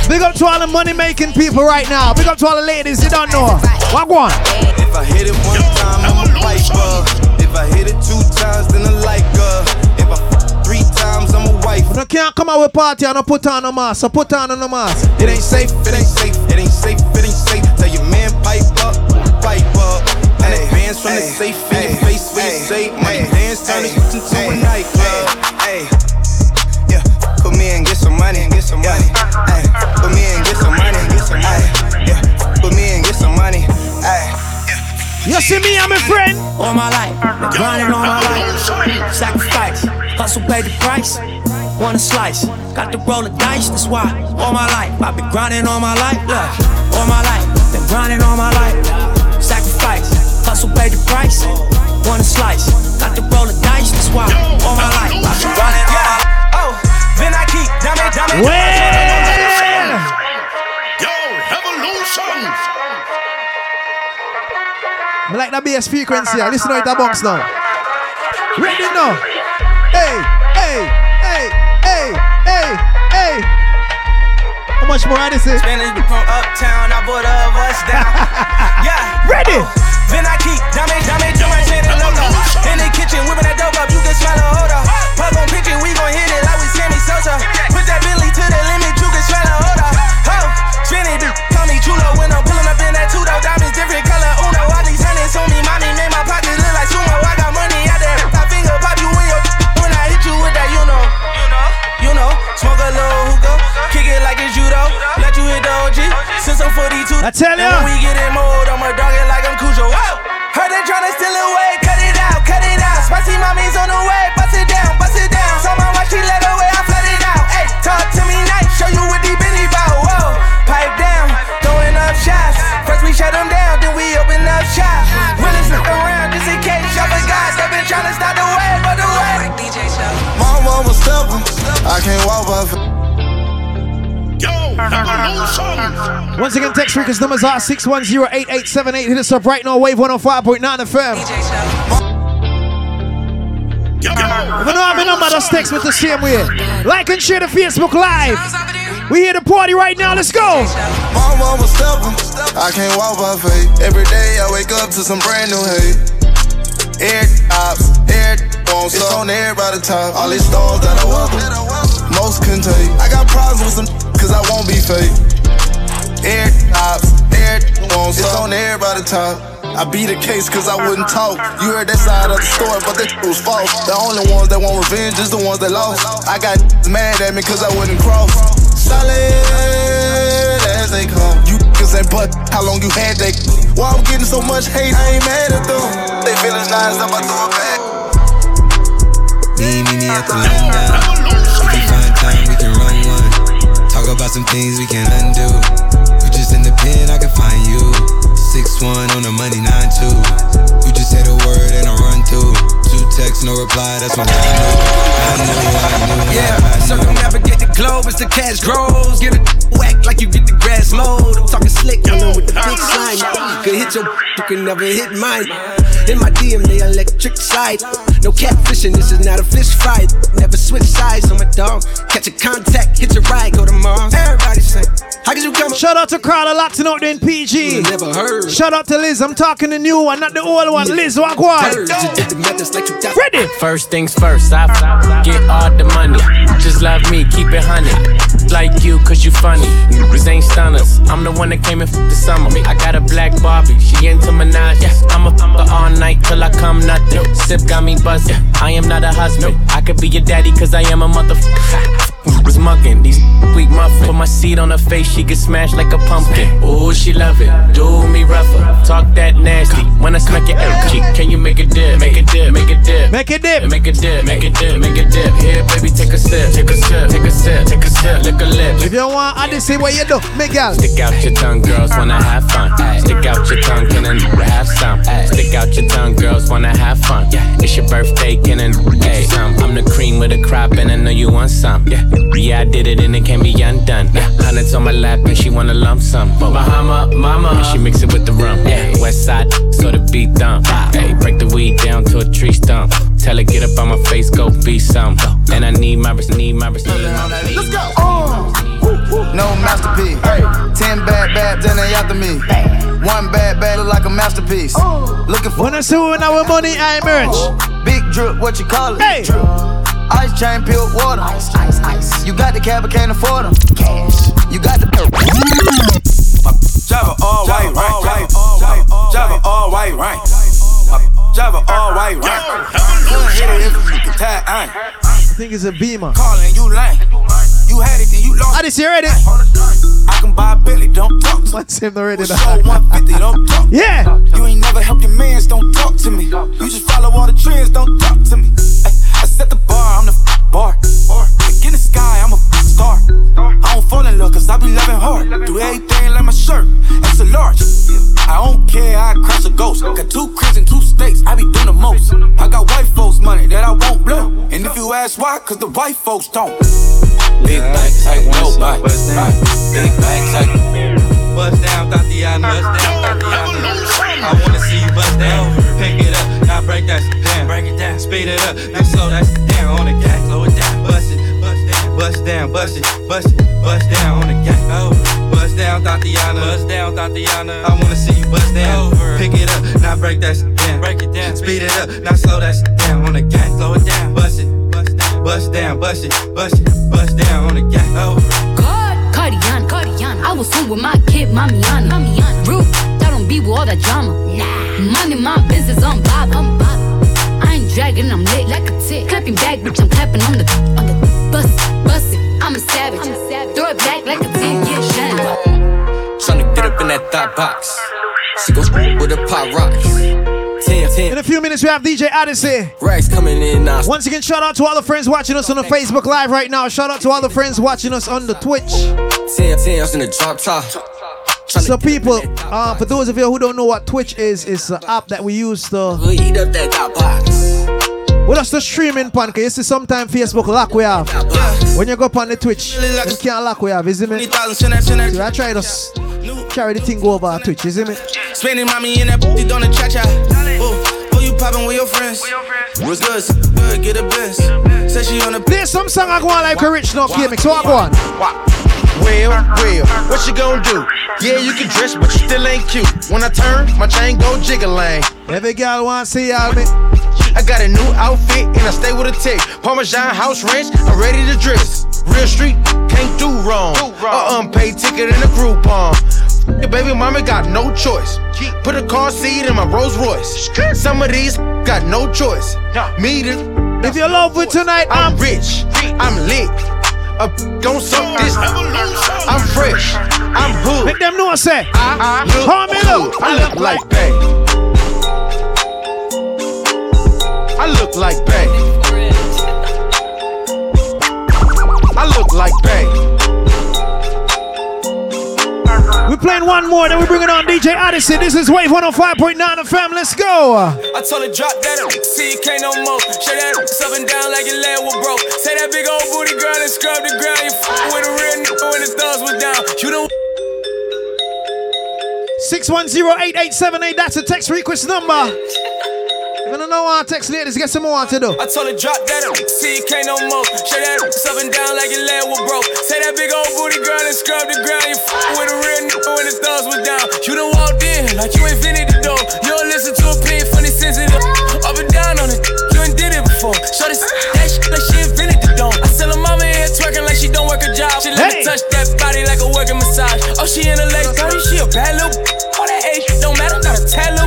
Big up to all the money making people right now. Big up to all the ladies you don't know. What one? If I hit it one time, I'm a piper. If I hit it two times, then I like her. If I f- three times, I'm a wife. You can't come out with party and not put on a mask. So put on a mask. It ain't safe, it ain't safe, it ain't safe, it ain't safe. Tell your man pipe up, pipe up. And advance from the safe in your face when you say money dance turn it into a nightclub. You see me, I'm a friend. All my life, been grinding all my life. Sacrifice, hustle, pay the price. Want a slice, got to roll the dice, that's why. All my life, I've been grinding all my life. Look, all my life, been grinding all my life. Sacrifice, hustle, pay the price. Want a slice, got to roll the dice, that's why. All my life, I've been grinding all my life. Oh, then I keep dummy, Well. Like that bass frequency. I listen to it a box now. Ready now. Hey, hey, hey, hey, hey, hey. How much more I this is? Spanish from uptown, I bought a bus down. yeah. Ready. Then I keep dummy, dummy, do my shit and logo. In the kitchen, whipping that dope up, you can smell a odor. Pug on it, we gon' hit it like we Sammy Sosa. Put that Billy I tell And ya. when we get in mode, I'ma dog it like I'm Cujo. Whoa! Heard they tryna steal it away, cut it out, cut it out. Spicy mommy's on the way, bust it down, bust it down. Saw my watch, she let away, I flood it out. Hey, talk to me nice, show you what deep in bout. Whoa, pipe down, throwing up shots. First we shut them down, then we open up shop. Willis look around just in case y'all forgot. They been tryna stop the way, but the way. DJ show. Mama was stubborn, I can't walk by faith. Once again, text freakers numbers are 610-8878. Hit us up right now, Wave 105.9 FM. If you don't have my number, just text me the same way. Like and share the Facebook Live. We here to party right now. Let's go. Mama was stubborn, I can't walk by faith. Every day I wake up to some brand new hate. Air ops, air phones, it's on everybody's top. All these stars that I welcome, most couldn't take. I got problems with some, cause I won't be fake. Air ops, air phones, it's on everybody's top. I beat the case cause I wouldn't talk. You heard that side of the story, but that was false. The only ones that want revenge is the ones that lost. I got mad at me cause I wouldn't cross. Solid as they come. You niggas ain't but how long you had they. Why I'm getting so much hate, I ain't mad at them. They feelings nice, I'm about to throw it back. Me, me, me at the about some things we can undo. You just in the pen, I can find you. Six one on the money, nine two. You just say the word and I run through. Two texts, no reply. That's when I knew. I knew, I knew. Yeah, I knew. circumnavigate the globe as the cash grows. Get it whack like you get the grass mowed. I'm talking slick, running with the big slime. Could hit your, you can never hit mine. In my DM, they electric side. No catfishing, this is not a fish fry. Never switch sides on my dog. Catch a contact, hit your ride, go to Mars. Everybody say, how could you come? Shout out to Crowder locked out there in PG. Never heard. Shout out to Liz. I'm talking the new one, not the old one. Liz, walk one. Ready? First things first, I get all the money. Just love me, keep it honey. Like you, cause you funny. Niggas ain't stunners. I'm the one that came in for the summer. I got a black Barbie, she into Minaj. I'ma a fucker all night till I come nothing. Sip got me buzzing. I am not a husband. I could be your daddy, cause I am a motherfucker. Was these weak muffin. Put my seed on her face, she get smashed like a pumpkin. Ooh, she love it. Do me rougher. Talk that nasty. When I smack your air cheek, can you make a dip? Make a dip, make a dip. Make a dip. Make a dip, make a dip, make a dip. Here, baby, take a sip. Take a sip, take a sip, take a sip. Lick a lip. If you want, I just see what you do. Miguel. Stick out your tongue, girls wanna have fun. Stick out your tongue, can and have some. Stick out your tongue, girls wanna have fun. It's your birthday, can and hey, some. I'm the cream with a crop, and I know you want some. Yeah, yeah, I did it, and it can't be undone. Yeah, hundreds on my lap, and she wanna lump some. Bahama, mama, and she mix it with the rum. Yeah, west side, so the beat dump. Hey, break the weed down to a tree stump. Tell her get up on my face, go be some. And I need my wrist, need my wrist, need my wrist. Let's go. Uh. No masterpiece. Hey. Ten bad bad, then they after me. One bad bad look like a masterpiece. Uh. Looking for When I see when our money I merch. big drip, what you call it? Hey. Drip. Ice chain, peeled water. Ice, ice, ice. You got the cab, but can't afford them. Cash. You got the. Java all white, right? Java all white, right? Java all white, right? Hit it if you can tie iron. I think it's a beamer. Calling you lame. You had it, then you lost. I just you ready? I can buy a Billy, don't talk to me. What's him already? Show 150, don't talk. Yeah. You ain't never helped your mans, don't talk to me. You just follow all the trends, don't talk to me. Ay, I set the bar, I'm the f- bar. Like in the sky, I'm a f- star. I don't fall in love, cause I be loving hard. Do everything like my shirt, it's a large. I don't care, I crash a ghost. Got two cribs and two states, I be doing the most. I got white folks' money that I won't blow. And if you ask why, cause the white folks don't. Big banks, like nobody. Big banks, like Bust down, Tatiana. Bust down, uh-huh. Tatiana. I wanna see you bust down. Pick it up, now break that shit down. Break it down, speed it up, now slow that shit down on the gas. Bust down, bust down, bust it, bust it, bust down on the gas. Over, bust down, Tatiana. Bust down, Tatiana. I wanna see you bust down. Over, pick it up, now break that shit down. Break it down, speed it up, now slow that shit down on the gas. Slow it down, bust it, bust down, bust down, bust it, bust it, bust down on the gas. Over. Cardiana, Cardiana. I was home with my kid, Mamiana. Mamiana. Rude, I don't be with all that drama. Nah. Money, my business, I'm Bob. I'm Bob. I ain't dragging, I'm lit like a tick. Clapping back, bitch, I'm clapping on the on the bus, bus it. I'm a savage. I'm a savage. Throw it back like a 10 year shine. Tryna get up in that thought box. She goes with a pop rocks. 10, 10. In a few minutes, we have DJ Odyssey. Racks coming in now. Once again, shout out to all the friends watching us on the Facebook Live right now. Shout out to all the friends watching us on the Twitch. 10, 10, I was in the drop top. So, people, uh, for those of you who don't know what Twitch is, it's an app that we use to Eat up that thought us the streaming pan, cause you see sometimes Facebook lock we have. When you go up on the Twitch, you can't lock we have, you see me? So I try to s- carry the thing over Twitch, you see me? Spending mommy in that booty on the cha cha. Oh, you popping with your friends. What's good? Good, get a Benz. Say she on the Play some song I go on like a rich now, K-Mix, so I go on. Well, well, what you gonna do? Yeah, you can dress, but you still ain't cute. When I turn, my chain go jiggling. Every girl want to see y'all, me. I got a new outfit and I stay with a tick. Parmesan house ranch, I'm ready to dress. Real street, can't do wrong. A unpaid ticket and a Groupon. Your baby mama got no choice. Put a car seat in my Rolls Royce. Some of these got no choice. Me the If you love with tonight, I'm rich, I'm lit. A gon' suck this. I'm fresh, I'm hood. Make them know I say. I look Call me look. I look like Bay. I look like Bay. I look like Bay. We're playing one more, then we bring it on DJ Odyssey. This is Wave 105.9 FM. Let's go. I told her drop that up, see you can't no more. Shake that ass up and down like your leg was broke. Say that big old booty girl and scrub the ground. You f- with a real nigga when the thugs was down. You don't 610-8878, that's a text request number. If don't know to text ladies, get some more to do. I told her drop that up, can't no more. Shake that ass up and down like your leg was broke. Say that big old booty girl and scrub the ground. You f- with a real nigga when the thugs was down. You done walked in like you invented the door. You don't listen to a pin funny sensitive. Up and down on it, you ain't did it before. Show this that shit like she invented the dome. I tell her mama here twerking like she don't work a job. She let me Hey. touch that body like a working massage. Oh, she in the late 30, she a bad little. All that age don't matter, not a tad little bit. I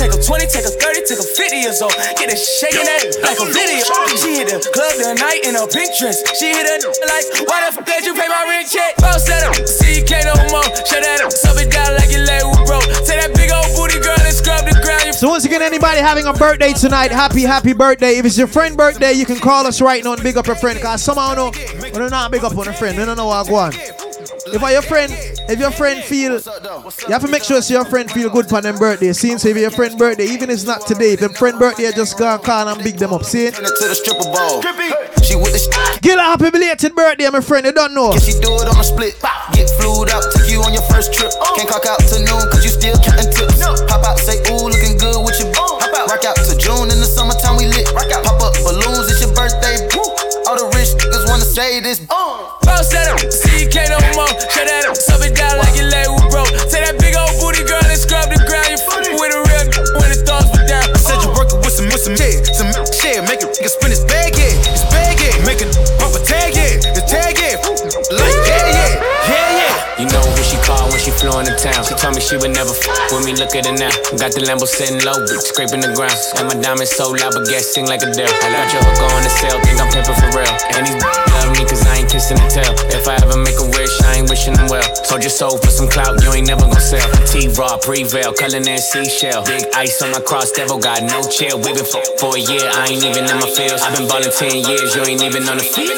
take a 20, take a 30, take a 50 years old. Get it shaking that like a video. She hit the club the night in a pink dress. She hit a like, why the fuck did you pay my rent check? Bounce that up, see you can't no more. Shut that up, sub it down like your leg was broke. Say that big old booty girl and scrub the ground. So once again, anybody having a birthday tonight, happy, happy birthday. If it's your friend birthday, you can call us right now and big up your friend. Cause somehow know, we don't not big up on a friend. We don't know what go on. If I your friend, if your friend feel, you have to make sure so your friend feel good for them birthday. See, so if your friend birthday, even if it's not today, if them friend birthday, just go and call and big them up. See? To the stripper ball. She with the sh- Give a happy belated birthday, my friend. You don't know. Can she do it on a split? Get flued out, take you on your first trip. Can't clock out to noon, cause you still counting tips. Pop out, say, ooh, looking good with your boo. Rock out to June in the summertime, we lit. Rock out, Pop up balloons, it's your birthday. All the rich niggas wanna say this. Uh. Bounce that up, see you can't no more. Check some shit, make it, it spin his going to town. She told me she would never fuck with me. Look at her now. Got the Lambo sitting low, bitch, scraping the ground. And my diamonds so loud, but gas sing like a Dell. I got your hook on the sale, think I'm pimping for real. And these love me cause I ain't kissing the tail. If I ever make a wish, I ain't wishing them well. Sold your soul for some clout, you ain't never gonna sell. T-Raw, prevail, color and seashell. Big ice on my cross, devil got no chill. We been for, for a year, I ain't even in my fields. I've been ballin' 10 years, you ain't even on the field.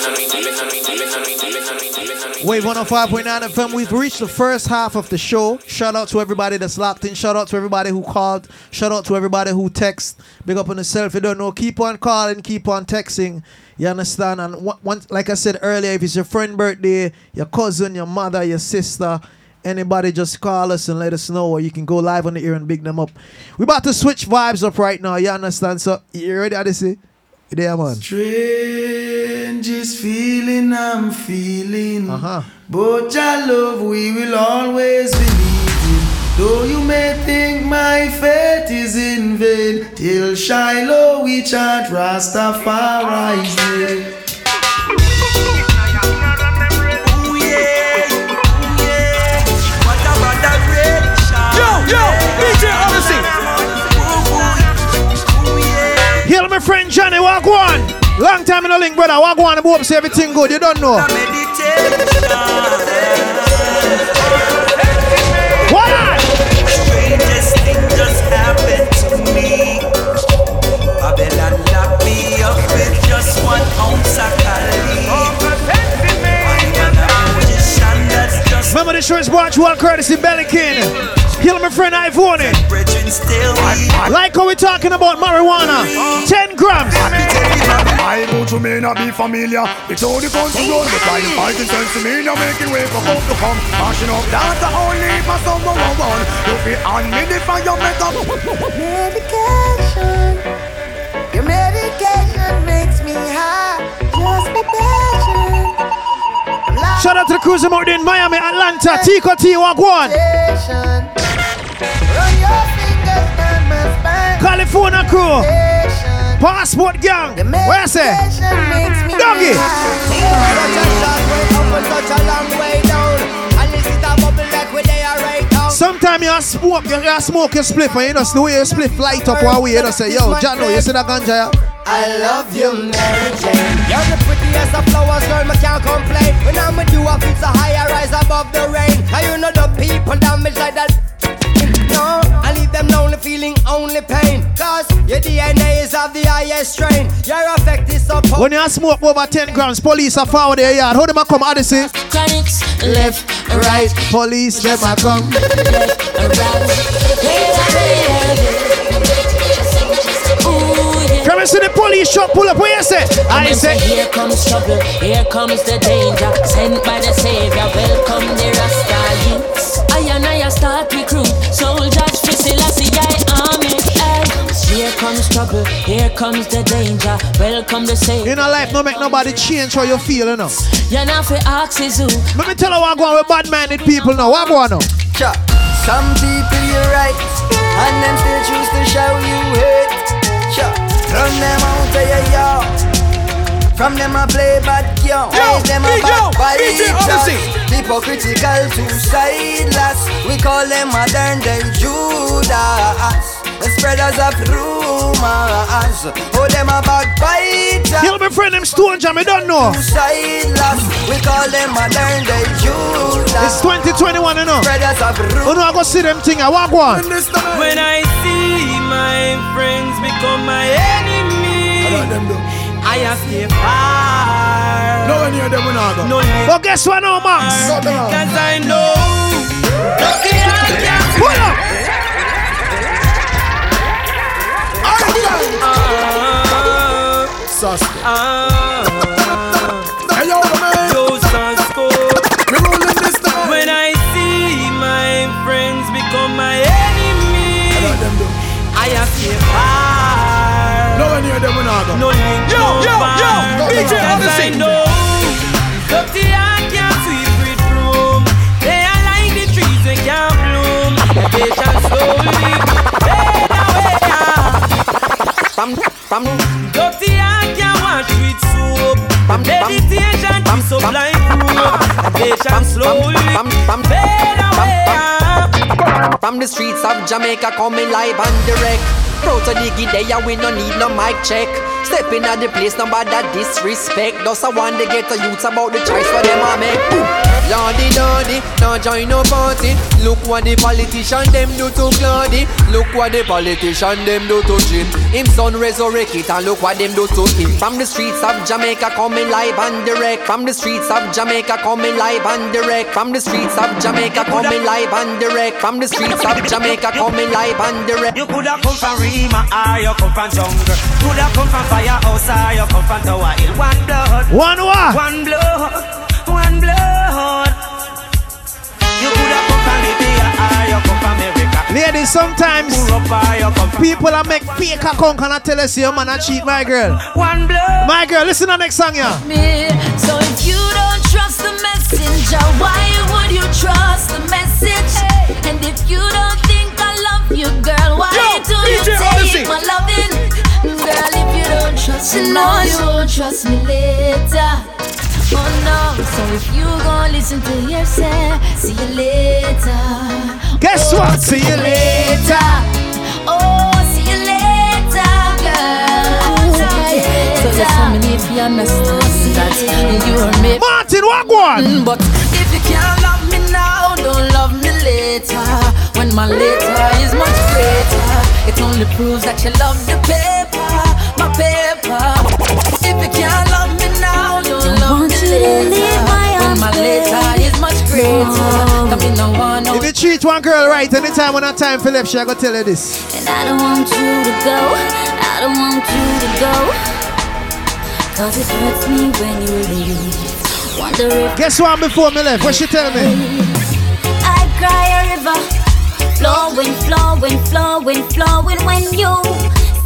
Wave 105.9 FM, we've reached the first half of the show. Shout out to everybody that's locked in. Shout out to everybody who called. Shout out to everybody who text. Big up on yourself. You don't know, keep on calling, keep on texting. You understand? And once, like I said earlier, if it's your friend birthday, your cousin, your mother, your sister, anybody, just call us and let us know, or you can go live on the air and big them up. we about to switch vibes up right now. You understand? So, you ready, Odyssey? There, man? Strangest feeling I'm feeling. Uh-huh. But your love we will always believe in. Though you may think my fate is in vain, till Shiloh we chant Rastafari's name. My friend Johnny, walk one. Long time in the link, brother. Walk one and hope say everything good. You don't know. What? Strangest thing just happened to me. Babylon locked me up with just one ounce Remember the show is brought to you on courtesy Belly King. Heal my friend Ivone. Like how we're talking about marijuana. 10 grams. I know to may not be familiar. It's all the country road, but I am fighting sense to me. Now making way for hope to come. Mashing up, that's the only for someone one. You be on me the fire makeup. Medication. Your medication makes me high. Just be patient. Shout out to the cruiser out in Miami, Atlanta, Tico T, walk one. California crew. Passport gang. Where I say? Doggy. Sometimes you smoke, you, you smoke your spliff, and you know the way you spliff light up one way, you know say, yo, Jano, you see that ganja? I love you, Mary Jane. You're the prettiest of flowers, girl, me can't complain. When I'm with you, I feel so high, I rise above the rain. And you know the people damage like that. No, I leave them lonely, feeling only pain. Cause your DNA is of the highest strain. Your effect is so potent. When you smoke over 10 grams, police are found their yard. How them a come, Odyssey? Chronics, left, right. Police, them a come. Come and see the police truck pull up. Where you say? I say. Here comes trouble, here comes the danger. Sent by the savior, welcome the Rasta start recruit soldiers for Selassie I army. Here comes trouble, here comes the danger. Welcome the savior. In a life, no make nobody change how you feel, you know. You're not for oxygen. Let me tell you what going with bad-minded people now. What going on? Some people you're right, and them still choose to show you hate. Run them out of your yard. From them I play bad yo, Raise them a bad fighter Hypocritical to sideless We call them modern day Judas. The spreaders of rumors. Oh them a backbiter He'll be friend them Stone Jam, I don't know. Sideless We call them modern day Judas. It's 2021, you know. Spreaders of rumors. You know I go see them thing, I walk one. When I see my friends become my enemy I have stay far. No one near them will not go. No But guess what now, Max? Cause I know. Pull up. Suspect. Ah. Hey, yo, man. Ah. Yo, Sasko. We rolling this time. When I see my friends become my enemy, I have stay far. No one near them will not go. No link, Yo, no yo, bar. yo. DJ Cause I Odyssey. know. Dirty can't sweep with broom. They are like the trees that can't bloom. They shall slowly fade away. Bam, bam. Dirty can't wash with soap. Meditation is sublime proof. They shall slowly fade away. From the streets of Jamaica coming live and direct. Proud to dig it there, we no need no mic check. Stepping at the place, nobody that disrespect. Just I want to get the youths about the choice for them I make. Boom. Lordy, lordy, now join no party. Look what the politician them do to Claudy. Look what the politician them do to Jim. Him son resurrect it and look what them do to him. From the streets of Jamaica coming live and direct. From the streets of Jamaica coming live and direct. From the streets of Jamaica coming live and direct. From the streets of Jamaica coming live and direct. You coulda come from Rema or you come from jungle. Coulda come from firehouse or you come from Tower Hill. One blood. One what? One blood. One blood. Ladies, sometimes people are make fake account and I tell us your man I cheat my girl. One blood. My girl, listen to the next song, yeah. me. So if you don't trust the messenger, why would you trust the message? And if you don't think I love you, girl, why Yo, do you DJ take Odyssey. my loving? Girl, if you don't trust me now, you won't trust me later. Oh no, so if you gon' listen to yourself, see you later. Guess Oh, what? See you later. Oh, see you later, girl. Oh, so just tell me if you understand that you are me. Martin, what one? Mm, but if you can't love me now, don't love me later. When my later is much greater, it only proves that you love the paper, my paper. If you can't love me now, don't love me later. When my later is much greater, come in no. If you treat one girl right, anytime when I time for left, she I go tell her this. And I don't want you to go. I don't want you to go. Cause it hurts me when you leave. Wonder if Guess what before me left? What she tell me? I cry a river. Flowing, flowing, flowing, flowing when you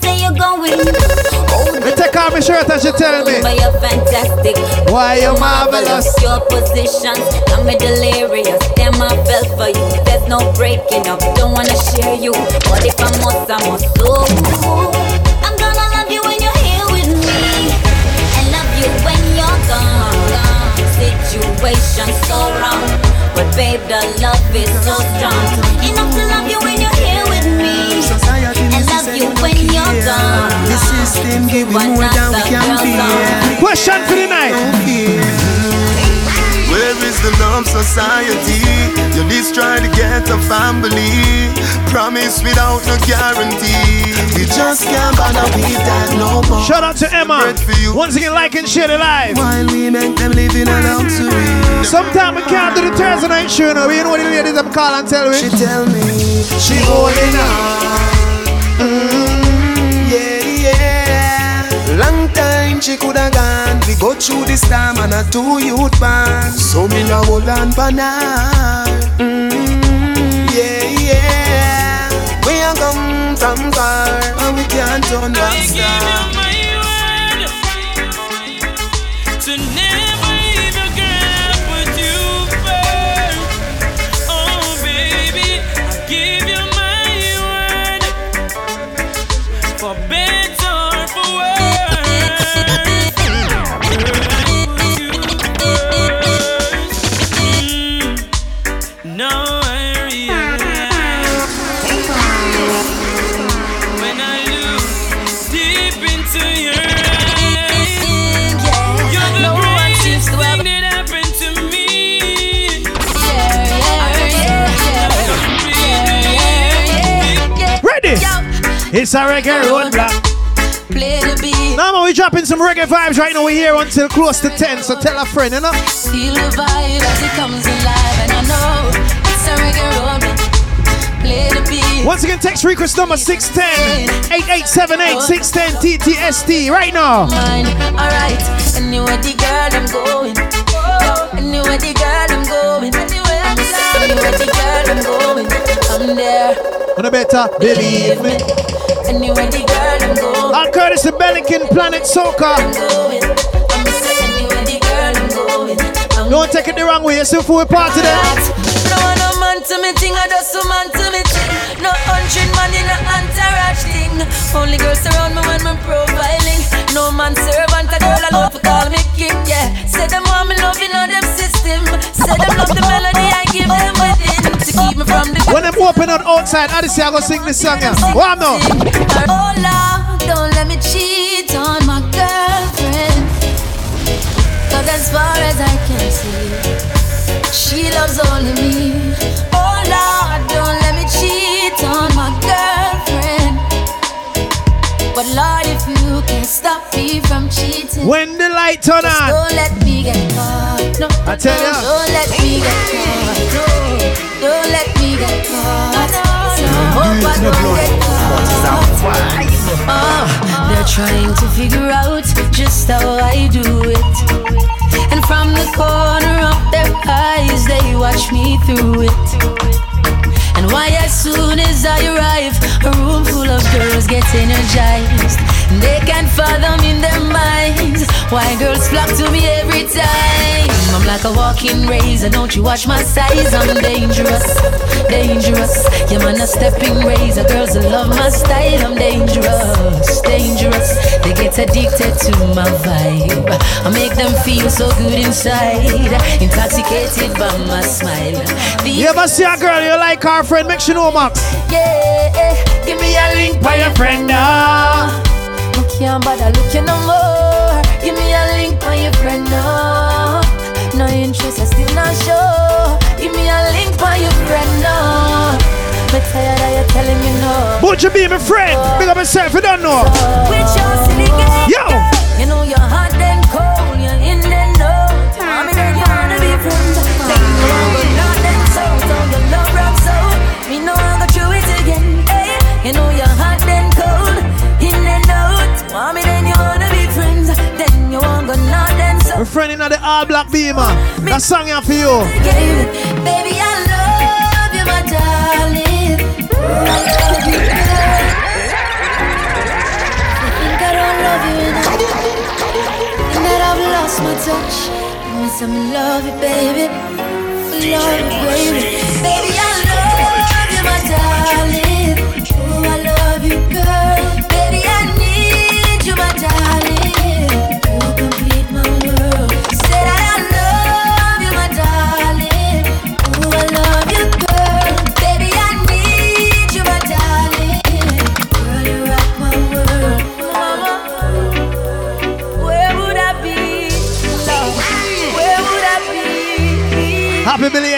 say you're going. Me take off my shirt and she tell me. But you're fantastic. Why you marvelous? Your positions got a delirious. Damn, I fell for you. There's no breaking up. Don't wanna share you. But if I must, I must. Oh, I'm gonna love you when you're here with me. And love you when you're gone. Situation so wrong. But babe, the love is so strong. Enough to love you when you're here with me. And love you when you're gone. The system give me more than we can bear. Question for the night. Where is the love society? You destroy to get a family. Promise without no guarantee. We just can't bother with that no more. Shout out to Emma. Once again, like and share the live. While we make them live in a luxury. Sometimes we can't do the Thursday night show now. You know what the ladies them call and tell me? She tell me she holding on. Time she coulda gone. We go through this time and a two youth band. So me now hold on for now. Mm, yeah, yeah. We a come from far and we can't turn back. It's a reggae roadblock. Play the beat. Now man, we dropping some reggae vibes right now. We're here until close to 10, so tell a friend, you know? Feel the vibe as it comes alive, and I know it's a reggae roadblock. Play the beat. Once again, text request number 610 8878 610 TTST right now. Mine, alright. Anywhere the girl I'm going. Anywhere the girl I'm going. Anywhere the girl I'm going. I'm there. On a better believe me. Anywhere the girl I'm going. Curtis the Belikin Planet Soca. Anywhere the girl I'm going. I'm Don't take it the wrong way, it's a full party there. No one no man to me thing, I just a man to me thing. No hundred man in a entourage thing. Only girls around me when me profiling. No man a girl alone for call me king. Yeah, say them want me loving on them system. Say them love the melody I give them within. To keep me from the When them open up outside, I just say I go sing this song. Yeah. Now? Oh Lord, don't let me cheat on my girlfriend. Cause as far as I can see, she loves only me. Oh Lord, don't let me cheat on my girlfriend. But Lord, if you can stop me from cheating, When the light turn just on. don't let me get caught. No, I tell ya. don't let me get caught. No, don't let me get caught. So hope I don't get caught. Oh, they're trying to figure out just how I do it. And from the corner of their eyes, they watch me through it. And why, as soon as I arrive, a room full of girls get energized. They can't fathom in their minds why girls flock to me every time. I'm like a walking razor, don't you watch my size? I'm dangerous, dangerous. Yeah, man, a stepping razor. Girls love my style, I'm dangerous, dangerous. They get addicted to my vibe. I make them feel so good inside, intoxicated by my smile. You ever see a girl you like our friend? Make she know, Max. Yeah, give me a link by your friend now. I can't bother looking no more. Give me a link by your friend now. No interest, I still not sure. Give me a link by your friend now. But tired of you telling me no. Would you be my friend? Big up yourself, you don't know. With your silly game, Yo! You know you're hot friend in the all black beamer. That song here for you. Baby, I love you, my darling. I love you, girl. Think I don't love you enough. And that I've lost my touch. Give me some love, you, baby. Love you, baby. Baby, I love you, my darling.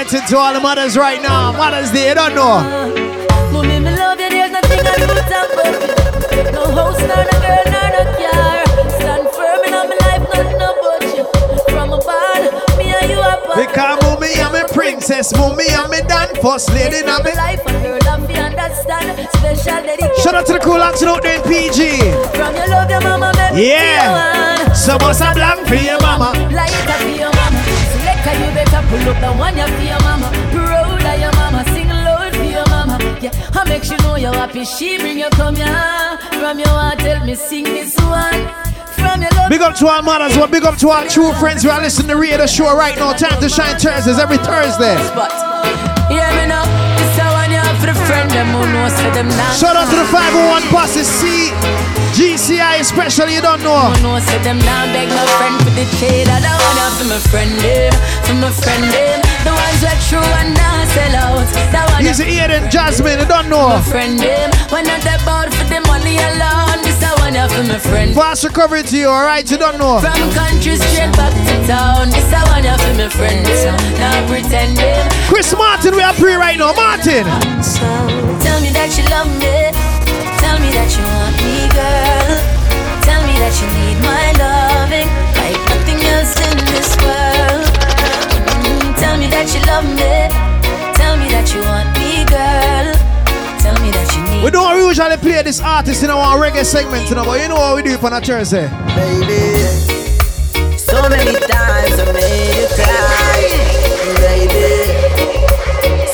Belated to all the mothers right now. Mothers Day, you don't know. Mommy, me love you, there's nothing I do top of No house, nor no girl, nor no car Stand firm in my life, nothing about you From a band, me and you are part Because mommy, I'm a princess. Mommy, I'm a dan first lady. I'm a life, a girl, I'm understand Special dedication Shout out to the cool action out there PG. From your love, your mama, make me Yeah. So must I blank for your mama. Light up better pull up the one you for your mama. Proud of your mama, sing loud for your mama. Yeah, I make sure know you're happy. She bring you come here From your heart, tell me sing this one. Big up to our mothers, well, big up to our true friends who are listening to the radio show right now. Time to shine Thursdays every Thursday. But, hear me now. This a one you have for the friend Them who knows for them now Shout out to the 501 bosses, C, GCI especially, you don't know. Knows for them now Beg my friend for the I don't want for my friend them For my friend them The ones that true and not sell out That one He's Aiden Jasmine, you don't know. my friend eh? them When not about for the money alone This a one for my friend Fast recovery to you, alright? You don't know. From country straight back to town This a one for my friend Now pretend Chris Martin, we are pre right now. Martin! So tell me that you love me that you want me girl Tell me that you need my loving Like nothing else in this world Mm, Tell me that you love me Tell me that you want me girl Tell me that you need We don't usually play this artist in our reggae segment, you know, but you know what we do for a Thursday. baby. So many times I made you cry, baby.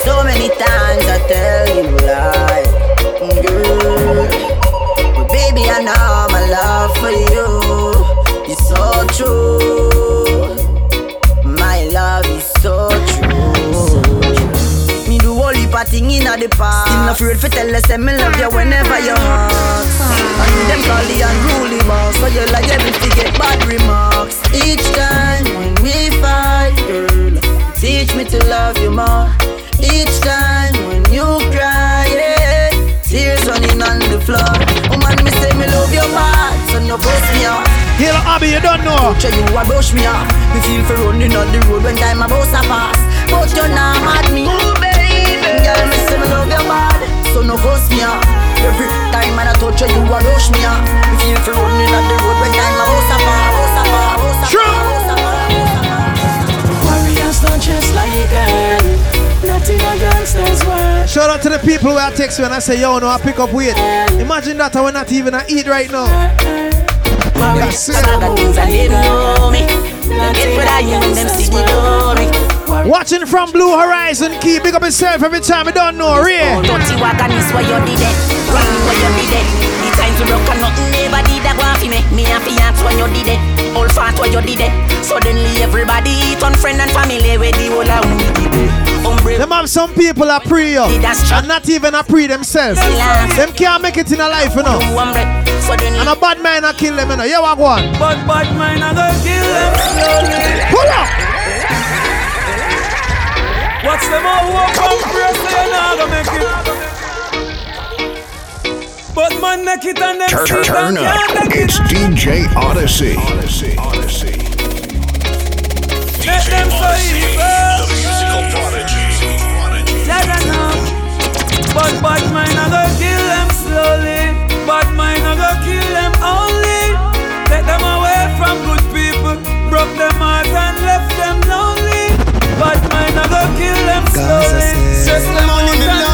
So many times I tell you lie, I know my love for you is so true. My love is so true. Me do all of thing inna the past. Still not afraid for tell us say me love you whenever you ask. And them call the unruly boss, so you like to get bad remarks. Each time when we fight, girl, teach me to love you more. Each time when floor. Woman, me say me love your bad, so no post me off. Here, Abby, you don't know. Tell you a brush me off. Me feel for running on the road when time a bus a pass. But you're not mad me. Oh baby. Girl, me say me love your bad, so no post me off. Every time I touch you, you a rush me off. Me feel for running on the road when time a bus a pass. Bus a pass, bus a pass, bus. Warriors don't just like a girl. Nothing a gangster's world. Shout out to the people who I text you and I say, yo, no, I pick up weight. Imagine that I will not even I eat right now. That's it. Some of the things I didn't know me. Get what I am, them see me glory. Watching from Blue Horizon Key, big up yourself every time I don't know, real. Dirty wagon is where you did it. Run where you did it. The times broke and nothing never did that one for me. Me and fiance when you did it. All fat where you did it. Suddenly everybody eat on friend and family where the whole of we did it. Umbre- Them have some people a pre you, and not even a pre themselves. Them can't make it in a life, you know. And a bad man a kill them, you know. Yeah, what go on? But bad mind I go kill them slowly. Pull up! Watch them all walk on prayer, so you not gonna make it. But man, make it and them Turn, see turn up. can't It's. DJ Odyssey. Odyssey. Odyssey. Let them so evil. Let them know. But bad mind I go kill them slowly. Bad mind I go kill them only. Take them away from good people. Broke them heart and left them lonely. Bad mind I go kill them slowly. Stress them out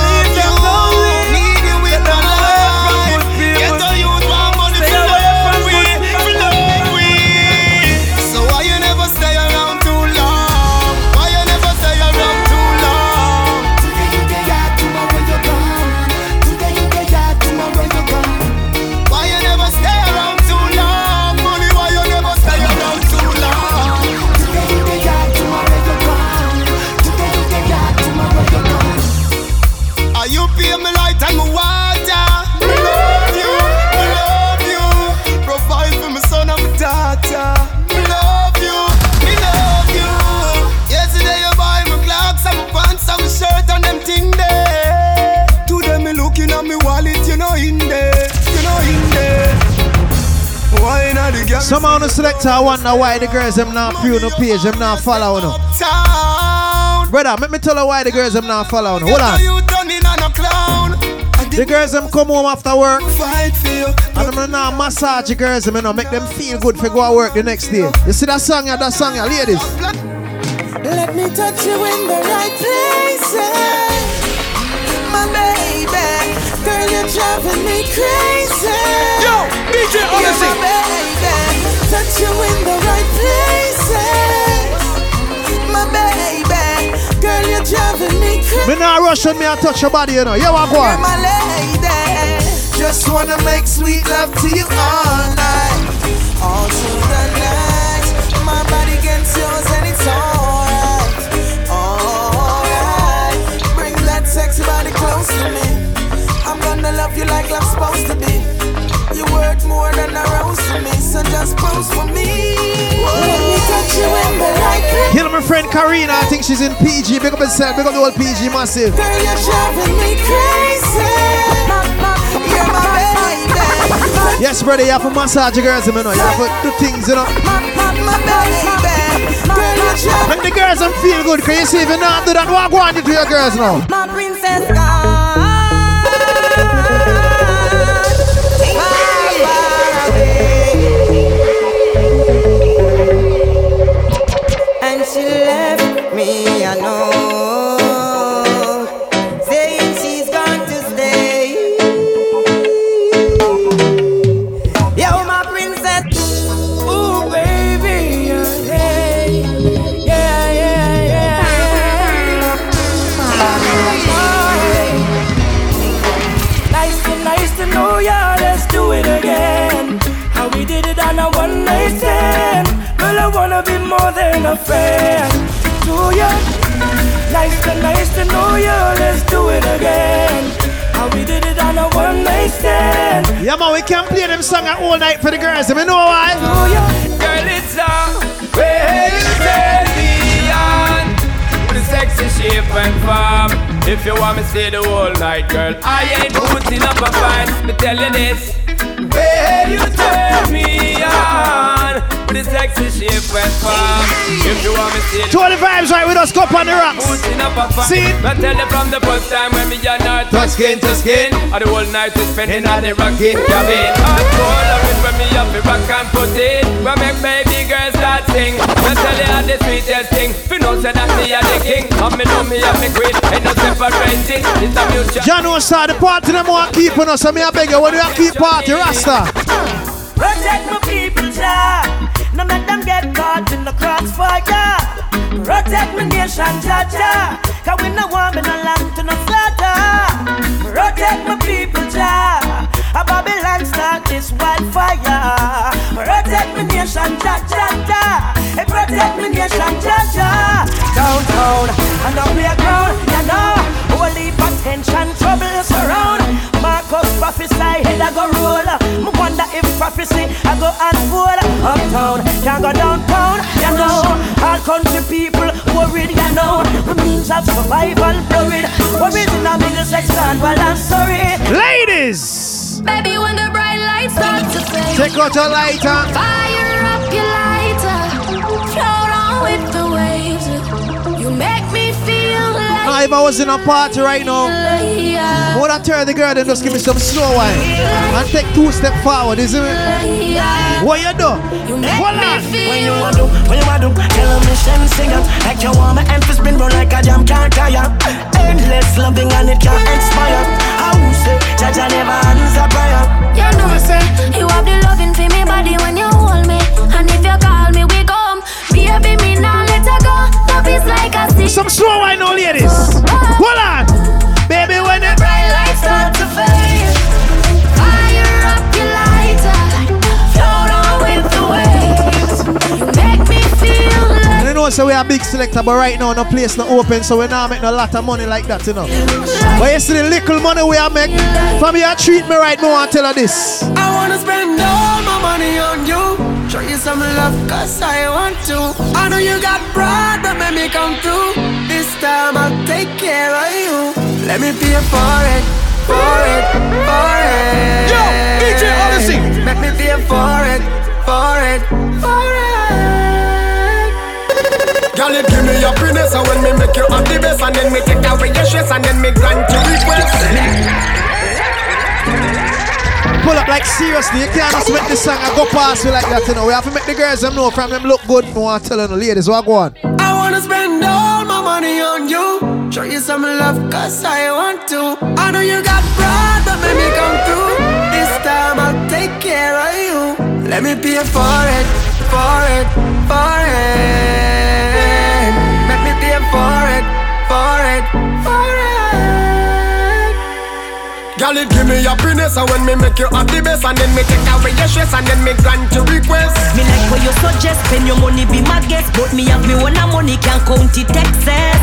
selector I wonder why the girls them not pre on the page, them not follow no. Town. Brother, let me tell her why the girls them not follow no. Hold on. You turning on a clown. The girls them come home after work Fight for you. and them now massage the girls them you know, make them feel good for go to work the next day. You see that song, yeah, that song, yeah, ladies. Let me touch you in the right places. My baby, girl, you're driving me crazy. Yo, DJ You're Odyssey. my baby, touch you in the right places. My baby, girl, you're driving me crazy. Me not rush when me I touch your body, you know. Yeah, what go You're my lady. Just wanna make sweet love to you all night, all through the night. My body gets yours more than a rose to me, so just pose for me. Let me touch you in the right place. Hear my friend Karina, I think she's in PG. Big up yourself, big up the whole PG massive. Girl, you're driving me crazy. You're my baby. Yes, brother, you have to massage the girls, you know. You have to do things, you know. My baby. Girl, you're driving Make the girls them feel good, Can you see if you not do that, what go on you to your girls now? My princess gone. She left me, I know. A friend to ya. Nice to nice to know ya, let's do it again. How we did it on a one night stand. Yeah, man, we can play them song all night for the girls. You know why? Girl, it's a way you turn me on With a sexy shape and form If you want me stay the whole night, girl, I ain't putting up a fight. Me tell you this. Where you turn me on With the sexy shape and form If you want me to To all the vibes right with us, go up on the rocks. Putting up a fight See? It? I tell you from the first time when me and her touch skin to skin. Or the whole night we spending on the rocking cabin. Hardcore loving when me up the rock and put it When make baby girls start sing. I tell you how the sweetest thing. You know say that me a the king. And me know me a me queen. Ain't no separating. It's a mutual John who start the party, them want keeping us. So me I beg you, when you keep party, Rasta. Protect my people, Jah. No let them get caught in the crossfire. Protect my nation, Jah. Cause we no want me no lamb to no slaughter. Protect my people, Jah. A Babylon start this wildfire. Protect my nation, Jah Jah. Hey, protect my nation, Jah. Downtown and up playground, you know. Holy potential trouble surround. Marcus prophesy, head I go roll. Me wonder if prophecy I go unfold. Uptown, can't go downtown, you know. All country people worried, you know. The means of survival blurred. Worried in a middle section, well I'm sorry. Ladies, Baby, when the bright lights start to fade, take out your lighter. fire up your lighter, float on with the Now, if I was in a party right now, I would have turned the girl and just give me some slow wine and take two step forward, isn't it? What you do? Hold on. When you want to, when you want to, tell them mission sing up. Like you want my emphasis spin roll like a jam can't tire. Endless loving and it can't expire. How you say, Jaja never answer prayer. You know, say you have the loving for me body when you hold me, and if you call me, we come. Baby, me now let her go. Love is like. Some slow wine now, ladies. Oh, oh. Hold on. Baby, when the bright lights start to fade, fire up your lighter, float on with the waves. You make me feel like. You know, so we are big selector, but right now no place no open, so we not make no lot of money like that, you know. But you see the little money we are make, from you treat me right now and tell her this. I wanna spend all my money on you. Show you some love, cause I want to. I know you got pride, but let me come through. This time I'll take care of you. Let me pay for it, for it, for it. Yo, DJ Odyssey. Let me pay for it, for it, for it. Girl, it give me happiness And when me make you happy best And then me take away your stress And then me grant your request Pull up like seriously, you can't just make this song and go past you like that, you know. We have to make the girls them know from them look good. We want to tell them, ladies, what go on. I wanna spend all my money on you. Show you some love, cause I want to. I know you got pride, but let me come through. This time I'll take care of you. Let me pay for it, for it, for it. Let me pay for it, for it, for it. Girl, it give me your happiness And when me make you the best And then me take away your stress And then me grant your request Me like what you suggest, spend your money, be my guest. But me have me one a money, can't count it excess.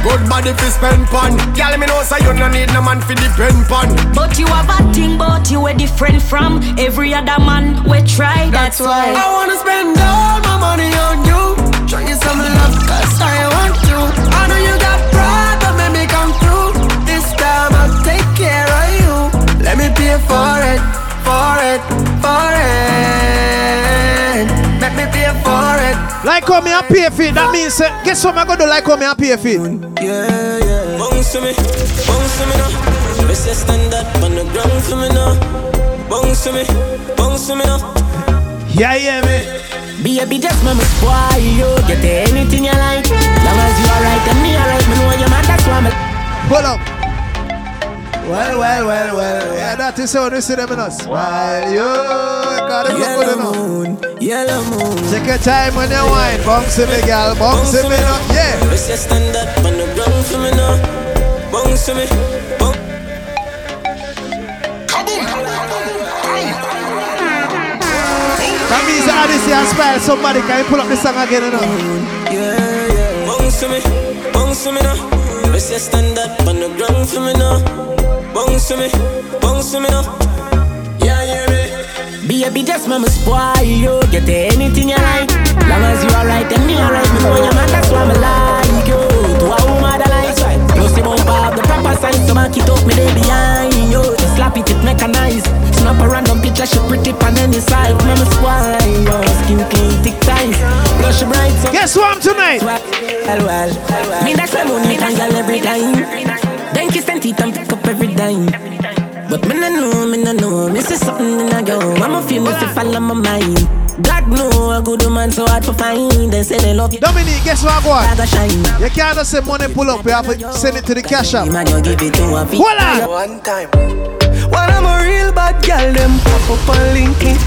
Good body fi spend pon Girl, me know say you no need no man fi depend pon But you have a thing, but you are different from every other man we try. That's, why. I wanna spend all my money on you. Show you some love, cause I want. I Let for it, for it, for it. Let me pay for it. Like how me a pay for it, that means, uh, guess what I'm gonna do like how me a pay for it? Yeah, yeah. Bounce to me, bounce to me now. Let's just stand up on the ground for me now. Bounce to me, bounce to me now. Yeah, yeah, me. Baby, just mama spoil you. Get anything you like. Long as you alright and me alright, me know you man. That's why me. Hold up. Well, well, well, well. Yeah, that is how we see them in us. While you got it look good enough. Yellow moon. Take your time when you wine. Bounce me, girl. Bounce me up. Yeah. Let's just stand up on the ground for me now. Bounce to me, bounce. That means that Odyssey has inspired somebody. Can you pull up the song again, you know? Yeah, yeah. Bounce to me, bounce to me now. Let's just stand up on the ground for me now. Bounce to me, bounce to me now. Yeah, hear me. Be just make me spoil you. Get anything you like. Long as you alright, then me alright. Me know your man, that's why me like you. To a woman that likes right. You see my up the proper sign. So back it up, me day behind you. Just slap it, it nice. Snap a random picture, she pretty on any side. Make me spoil your skin clean, thick ties. Blush bright. So Guess what I'm tonight? Well, well, well. Me that's why money can girl every time. Then kiss and teeth and pick up every dime. But me no know, me no know, me see something in a girl. I'ma feel me fi follow my mind. God know a good woman so hard to find. They say they love you. Dominique, guess what, boy? Gotta shine. You can't just say money pull up, you have to send it to the cash app. Man, you give it to a fee. Voila! One time. When I'm a real bad girl, them pop up and link it.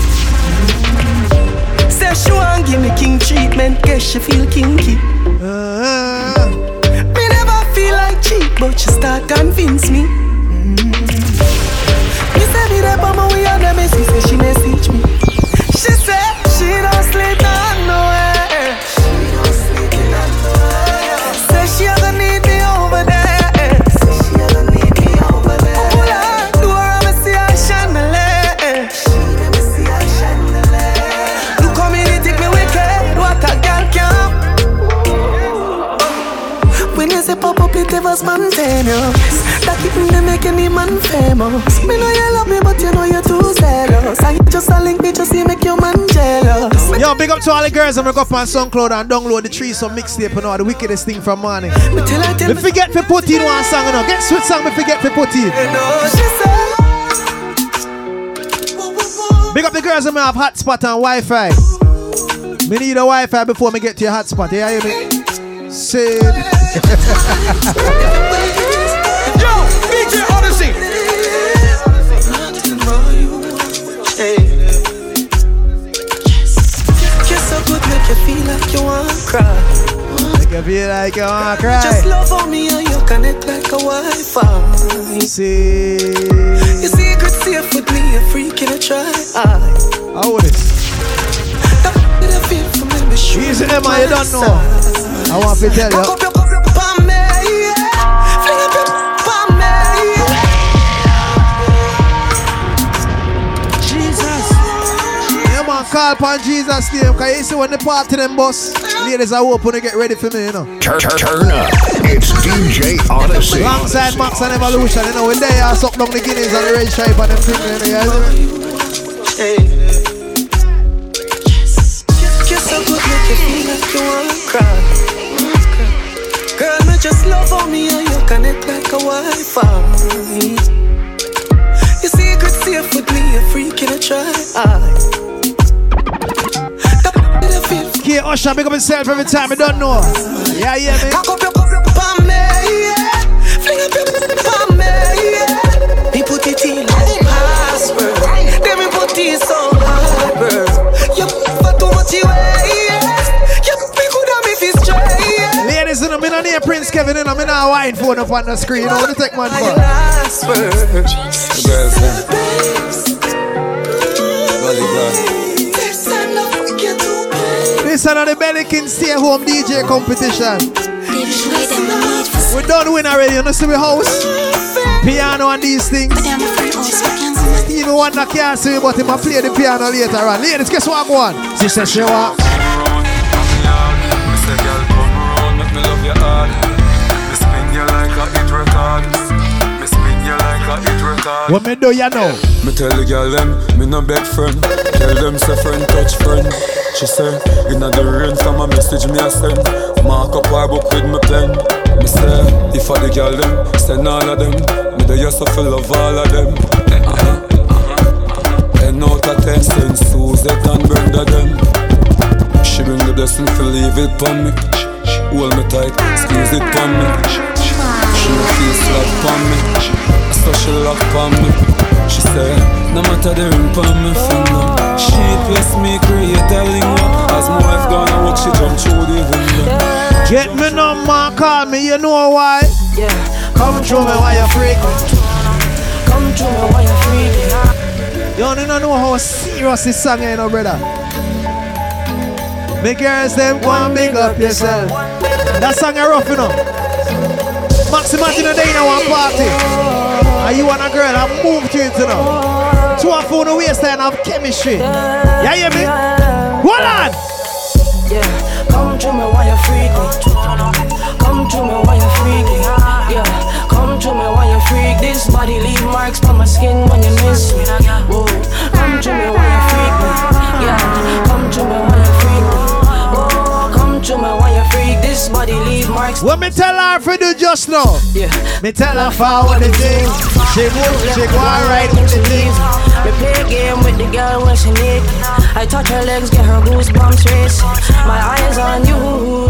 Say she want give me king treatment, guess she feel kinky. Uh, Me never feel like cheap, but she start convince me. Me say me but my way on the message, say she message me. She say she don't sleep on pop up, it ever spontaneous. That it they make any man famous. Me know you love me, but you know you're too zealous. You just a link me, just see make your man jealous. Yo, big up to all the girls. I'm gonna go up on SoundCloud and download the tree some mixtape and all the wickedest thing from morning. Me tell her, tell Me forget to put in one song, you know. Get sweet song, me forget to put in. You know, she say. Big up the girls that may have hotspot and Wi-Fi. Me need a Wi-Fi before me get to your hotspot. You hear me? Say. Yo, DJ Odyssey. Kiss so good, make you feel like you want to cry. Make you feel like you wanna cry. Just love on me and you connect like a Wi-Fi. See. Your secret safe with me, a freak in a try. How is I feel for me? Easy Emma, you don't know. I want to tell Cock up you. your, cock up on me, yeah. Fling up your on me, yeah. Jesus. Yeah, man, call upon Jesus' name. Because you see when the party them bus, ladies are open to get ready for me, you know. Turn, turn up. It's DJ Odyssey. Alongside Max and Evolution, you know, when they are suck down the Guinness and the red stripe and them things, you know, you Hey. Kiss so good, make you feel like you want to cry. Girl, me just love on me and you connect like a Wi-Fi. Your secret safe with me, a freak in a try. K Usher, big up himself every time, I don't know. Yeah, yeah, man. Cock up your, up on me, yeah. Fling up your me, yeah. Prince Kevin, you know, me not wine phone up on the screen, know, what the take man for? This is the Belikin Stay Home DJ competition. We done win already, you know, see we house. Piano and these things. Even one that can't see but him a play the piano later on. Ladies, guess what I want? She said What me do, you know? Me tell the girl them, me no beg friend. Tell them say friend touch friend. She say, inna the rain from a message me a send. Mark up her book with me pen. Me say, if I the girl them, send all of them. Me so full of all of them. Eh, eh, eh, uh-huh. Ten out of ten, send Suzette and Brenda them. She bring the blessing to leave it pon me. Hold me tight, squeeze it pon me. She no feel slap pon me. So she lock pon me. She say, no matter the ring for me finger. She bless me, create a lingua. As my wife gonna walk, she jump through the window. Get me number, call me, you know why? Yeah. Come through me while you freak. Come through me while you freak. You don't know how serious this song is, you know, brother. Make girls them go and big up yourself. That song is rough, you know. Max, imagine a day in one party. And you and a girl and move to it, you know. Two of you on the waistline have chemistry. Yeah, hear me? Hold on! Yeah, come to me while you freak me. Come to me while you freak me. Yeah, come to me while you're freak. This body leave marks on my skin when you miss me. Whoa, come to me while What me tell her if for do just now? Yeah. Me tell her forward the thing. She move, she go right with the thing. We play a game with the girl when she need. I touch her legs, get her goosebumps race. My eyes on you,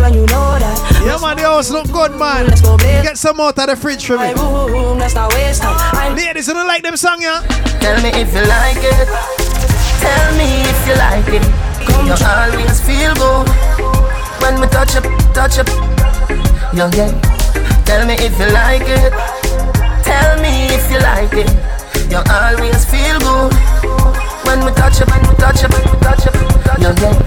and you know that. Yeah, man, the house look good, man. Let's go, babe. Get some out of the fridge for me. Boom, let's not waste time. Ladies, you don't like them song, yeah? Tell me if you like it. Tell me if you like it. You always feel good when we touch up, touch up. You get. Tell me if you like it. Tell me if you like it. You always feel good when we touch up, when we touch up, when we touch up. You get.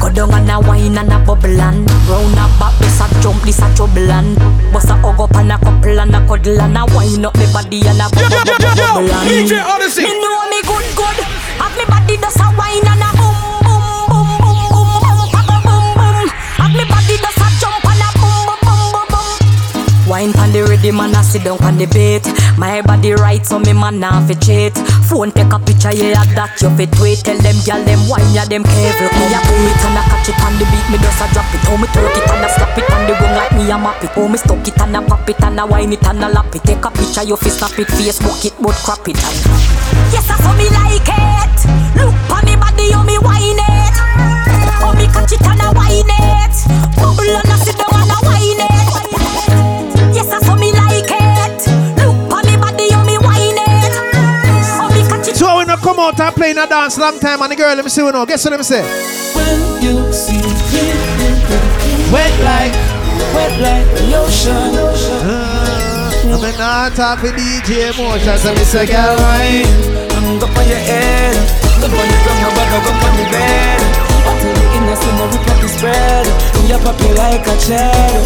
Go down and a wine and a bubble and Round a back, this a jump, this a trouble and Bust a hug up and a couple and a cuddle and a wine up me body and a bubble, bubble, bubble and DJ Odyssey. Me know me good, good Have me body does a wine and sit down pan the bait My body right so me man nah fi cheat Phone take a picture yeah that you fit wait Tell them gyal them wine ya them careful. Me a boom it and a catch it on the beat Me just a drop it. How me twerk it and a slap it on the room like me a map it. How me stuck it and a pop it and a wine it and a lap it. Take a picture you fi snap it. Facebook it but crap it and Yes I saw me like it. Look on me body how me wine it. How me catch it and a wine it. Bubble and a sit down and a wine it out and play in a dance long time and the girl let me see what now. Guess what let me say? When you see me wet like, wet like the ocean. Ah, I'm in not talk for DJ Motion, so me say, girl, wine. I'm up on your head, up on your tongue, your back, up on your bed. Until the innocent, up the spread. You pop me like a cherry.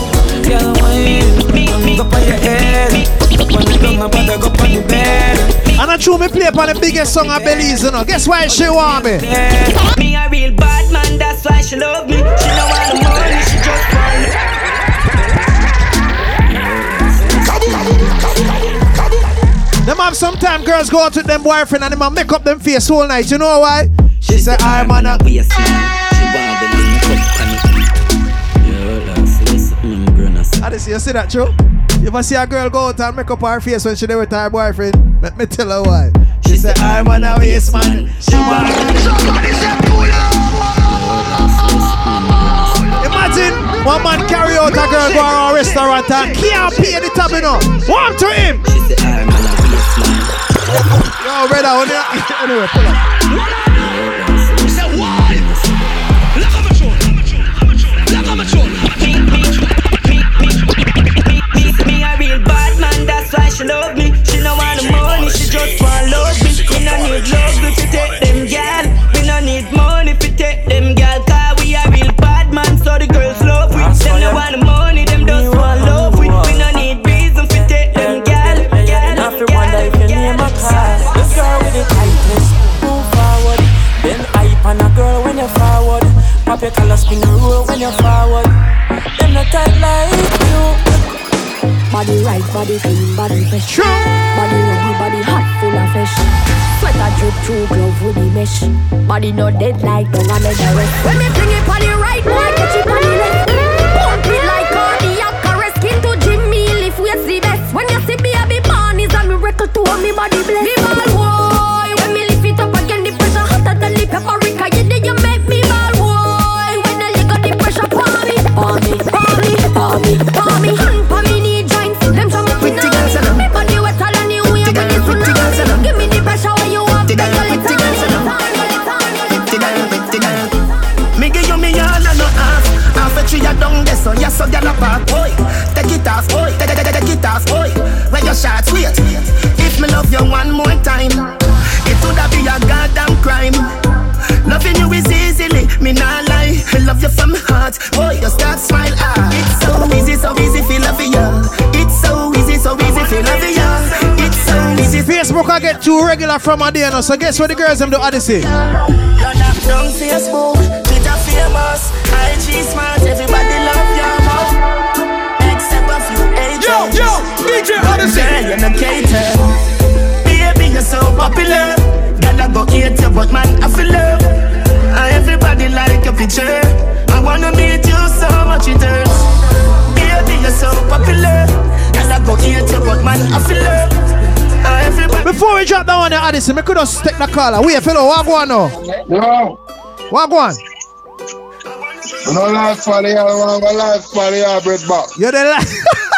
Girl, wine. I'm up on your head, up on your tongue, your back, up on your bed. And I true me play upon the biggest song of Belize, you know. Guess why she want me? Me a real bad man, that's why she love me. She don't want the money, she just want me. Them have sometime girls go out with them boyfriend and them make up them face all night. You know why? She say, I'm on a... I just see you see that true? You ever see a girl go out and make up her face when she there with her boyfriend? Let me tell her why. She said. I'm on a waste man. She want Imagine one man carry out a girl go to a restaurant and can't pay the tab, know. Warm to him. Yo, brother, on the- anyway, pull up. She love me. She no want the money, she just want love me. We no need love if you take them gal. We no need money if you take them gal. Cause we a real bad man, so the girls love we. Them no want the money, them just want love we. We no need reason if you take them gal. gal, Now if you wonder if your name a call The girl with the tightness Move forward Then hype on a girl when you're forward Pop your collar spin the roll when you're forward Them not tight like you Body right, body clean, body fresh. Body ready, body hot, full of fresh. Sweater drip through glove with the mesh. Body not dead like don't I make the rest. When me fling it body right, boy, catch it body left. Pump it like cardiac arrest. Skin to Jimmy, lift weights the best. When you see baby born is a miracle to me body bless. So yes so park Oi, take it off, boy. take, take, take it off, boy. When your shots wait If me love you one more time It woulda be a goddamn crime Loving you is easily, me not lie I Love you from heart, boy, you start smile ah It's so easy, so easy, feel love you It's so easy, so easy, feel love you It's so easy Facebook I get too regular from a day. So guess what the girls them do Odyssey? Run up down Facebook, Twitter famous, IG smart, What is it? You're not cater. Baby, you're so popular. Gotta go eat you, but man, I feel love. Everybody like your picture. I wanna meet you so much it hurts. Baby, you're so popular. Gotta go eat you, but man, I feel love. Before we drop that one, the Addison, we could just take the caller. Wait, fellow, what going on? No. What going No life for the other one, life for the other bread box. You're the life.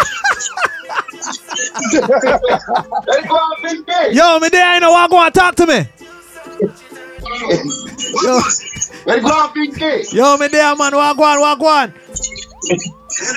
Yo, me there, I know what go on, talk to me. Yo, Let's go on, Pinky. yo, me there, man, what go on, what go on?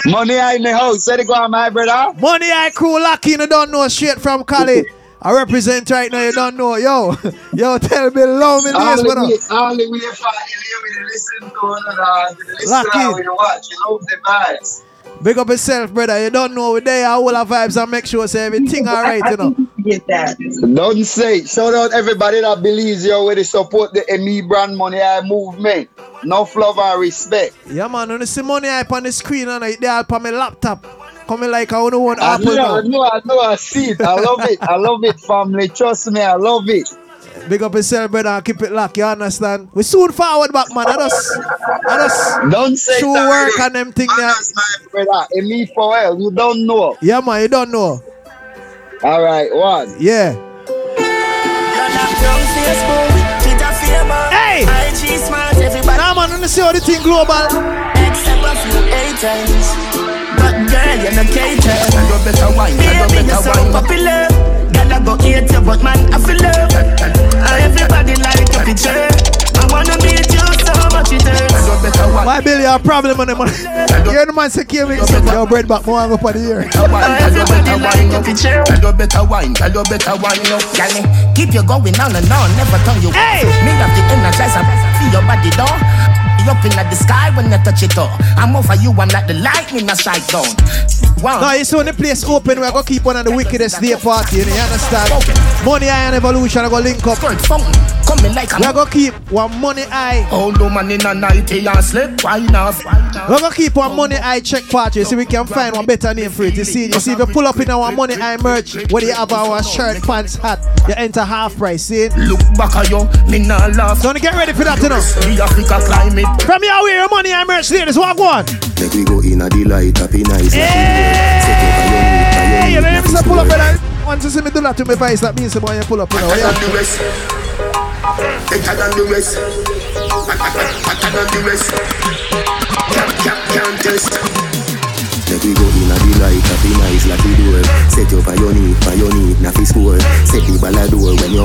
Money I in the house. Say the go on, my brother. Money I crew lucky, you don't know straight from Cali. I represent right now, you don't know. Yo, yo, tell me, love me, All this, the brother. way, all the way for you live with listen to another, listen Lucky. to we watch, you love the vibes. Big up yourself, brother. You don't know we there, all our vibes and make sure say everything alright, you know. Get that. Don't say. Shout out everybody that believes you already support the ME brand money I movement. No love and respect. Yeah, man, when you see money hype on the screen and I there up on my laptop. Coming like I don't want I Apple know, I now. know, I know, I see it. I love it. I love it, family. Trust me, I love it. Big up yourself, brother, and keep it locked, you understand? We soon forward back, man. I just, I just Don't say show that, work really. and them thing there. Brother, ME for well, you don't know. Yeah, man, you don't know. All right, one. Yeah. Hey! Nah, man, let me see how the thing global. Except a few haters. But girl, you're not cater. I do better wine. I do better wine. Popular. Girl, I go hate you, but man, I feel love. And everybody like your picture. I wanna meet you so much it hurts. I do better wine. My Billy, a problem on the man. You hear the man say, "Kill me." Yo, bread back, more go for the year. Everybody like your picture. I do better wine, I do better wine, no. Girl, keep you going on and on, never turn you. Hey! Me have the energizer, feel your body down. Up in the sky when you touch it all. I'm over you, I'm like the lightning I strike down. Wow. No, you see when the place open, we're gonna keep one of the wickedest day party, you, understand? Money Eye and Evolution are gonna link up. Like We're gonna keep one Money Eye. Old oh, woman in a nighty and slip wine off. We're gonna keep one Money Eye check party, so we can find one better name for it. You see, you see, if you pull up in our Money Eye merch, where you have our shirt, pants, hat, you enter half price, see? Look back at you, me nah laugh. So get ready for that, you know. The Africa climate. From your way, your Money Eye merch, ladies, what go on? Make we go in a delight, happy nice. Hey, you know, pull up, and once you see me do that to my face, that means you pull up, you know. Better yeah. than the rest. Better than the rest. Better than the rest. Can't, can't, can't test. Make we go in a delight, happy nice like we do. Set you for your knee, for your knee, na fi score. Set the ball a door when you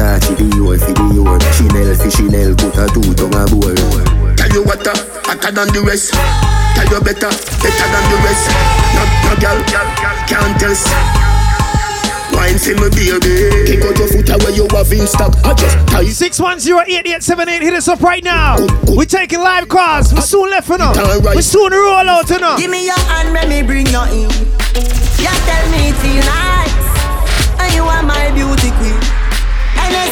Sachi fi Sachi, the your fi the your. Chanel fi Chanel, put a two tongue a bowl. Tell you what, uh, hotter than the rest. Tell you better, better than the rest. No, no girl, can't test. Wine for me, baby. Kick out your foot away, you have in stock. I just tie 610-8878, hit us up right now. We're taking live calls. We soon left, you know. Alright. We soon roll out, you know. Give me your hand, let me bring you in. You tell me it feel nice, and you are my beauty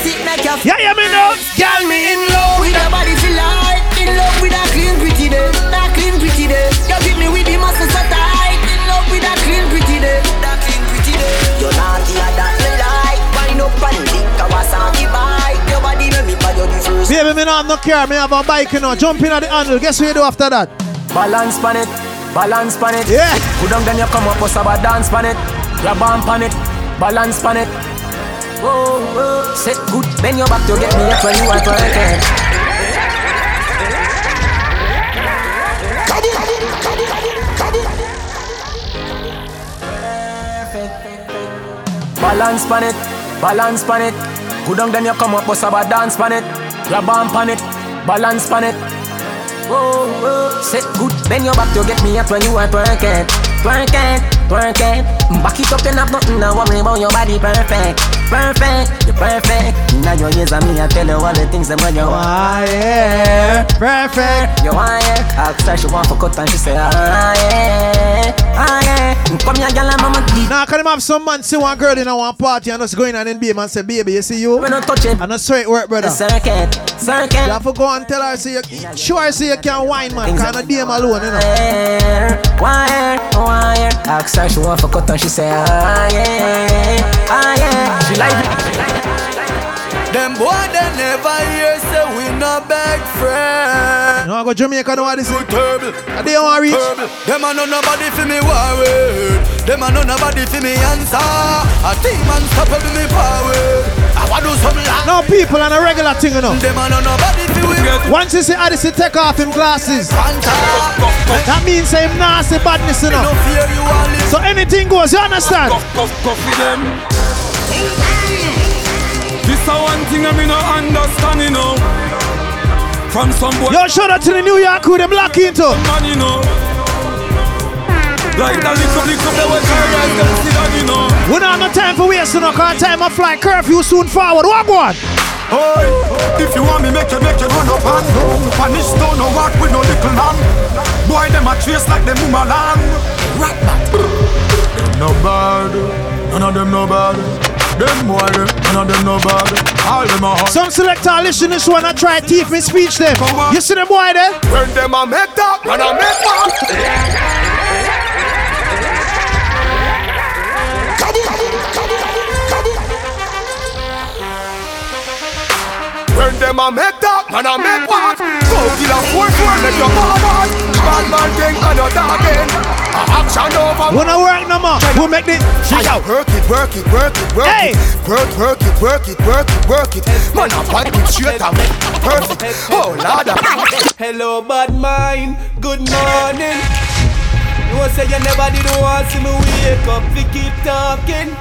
queen. And I sit make you Yeah, yeah, me know. Girl, me in love with your body feel like in love with that clean pretty day, that clean pretty day. You give me with the muscle so tight, in love with that clean pretty day, that clean pretty day. You're naughty and that me like, wind up and lick Kawasaki bike. Your body make me buy you the first. Baby, me not have no car. Me have a bike, you know. Jump in at the handle. Guess what you do after that? Balance pan it, balance pan it. Yeah. Put down then you come up, us have a dance pan it. Grab on pan it, balance pan it. Oh, whoa, whoa. Set good, bend your back to get me up when you are twerking. Balance pan it, balance pan it. Go down then you come up, bust about dance pan it. Grab on pan it, balance pan it. Oh, whoa, whoa. Set good, bend your back to get me up when you are twerking. Twerking, twerking. Back it up, then have nothing to worry about your body perfect. Perfect, you're perfect. Now your ears on me, I tell you all the things that you want. yeah, perfect. You want yeah. Ask her she want for cut and she say ah yeah, ah yeah. Come here, girl, and mama deep. Now, I can him have some man see one girl in a one party and just go in and then be man say, baby, you see you? We not touch it. And that's straight work, brother. Circuit, circuit. You have to go and tell her, say, you, sure, say you can wine, man. Can't a DM alone, you know. Wire, wire, wire. Ask her she want for cut and she say ah yeah, ah yeah. She. Them boy they never hear say we no beg friend. No, I go Jamaica, no, what is it? Terrible. I don't want to reach. Terrible. Them a no nobody for me worry. Them a no nobody for me answer. A team unstoppable me power. I want do something like No people and a regular thing, you know. Them a no nobody for we. Once you see Odyssey take off him glasses, that means say him nasty badness, you know. So anything goes, you understand? them. This a one thing I me no understand, you know. From some boy. Yo, shout out to the New York crew, them lock into. Man, you know. Like the little, little, they will carry them see that, you know. We don't have no time for wasting, no, cause time of flight curfew soon forward. What one? Oi, if you want me, make you, make you run up and down. Punish don't no walk with no little man. Boy, them a trace like them boomerang. Rock back. No bad, none of them no bad. Them them, none of them no bad. All them a hot. Some selector listen this one and try teeth me speech them. You see them boy there? When them a make that, man a make back. When them a make that, man a make what? Go kill a four four, make your forward. Bad man think I know that again. Action over. When I work no more, we make the Fire. Work it, work it, work it, work Hey. it. Work, work it, work it, work it, work it. Man a fight it straight and make it perfect. Oh Lord. Hello, bad mind. Good morning. You say you never did want see me wake up. We keep talking.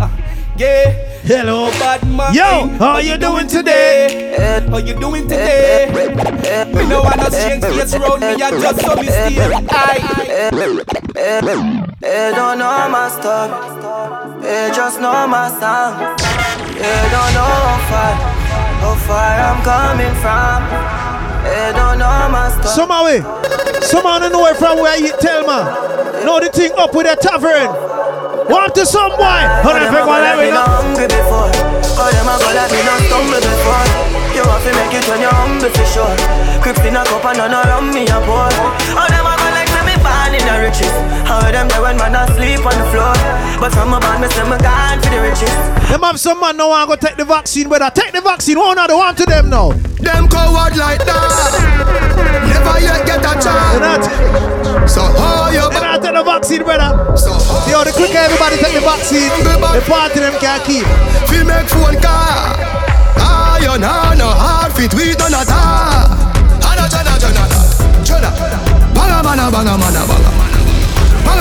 Ah, yeah. Hello, bad mind. Yo, how you doing today? How you doing today? Me no want no strange face around me. I just so me stay. Aye. They don't know my story. They just know my song. They don't know how far, how far I'm coming from. They don't know my story. Somehow, way. Somehow don't know it from where you tell man. Know the thing up with the tavern. Want to some boy? Hold on, pick one let me know. hungry before. Them a go like me not stumble before. You have to make it when you're for sure. Crips in a cup and none around me a pour. Born in the riches. How them there when man asleep on the floor. But from a band me say me gone for the riches. Them have some man no want go take the vaccine, but I take the vaccine. One other want to them now. Them coward like that. Never yet get a chance. So how you They not take the vaccine, brother. So See the quicker everybody take the vaccine, the party them can keep. fi make phone call. Ah, you know no hard fit we done a ta. Ana jana jana Banga mana banga mana banga.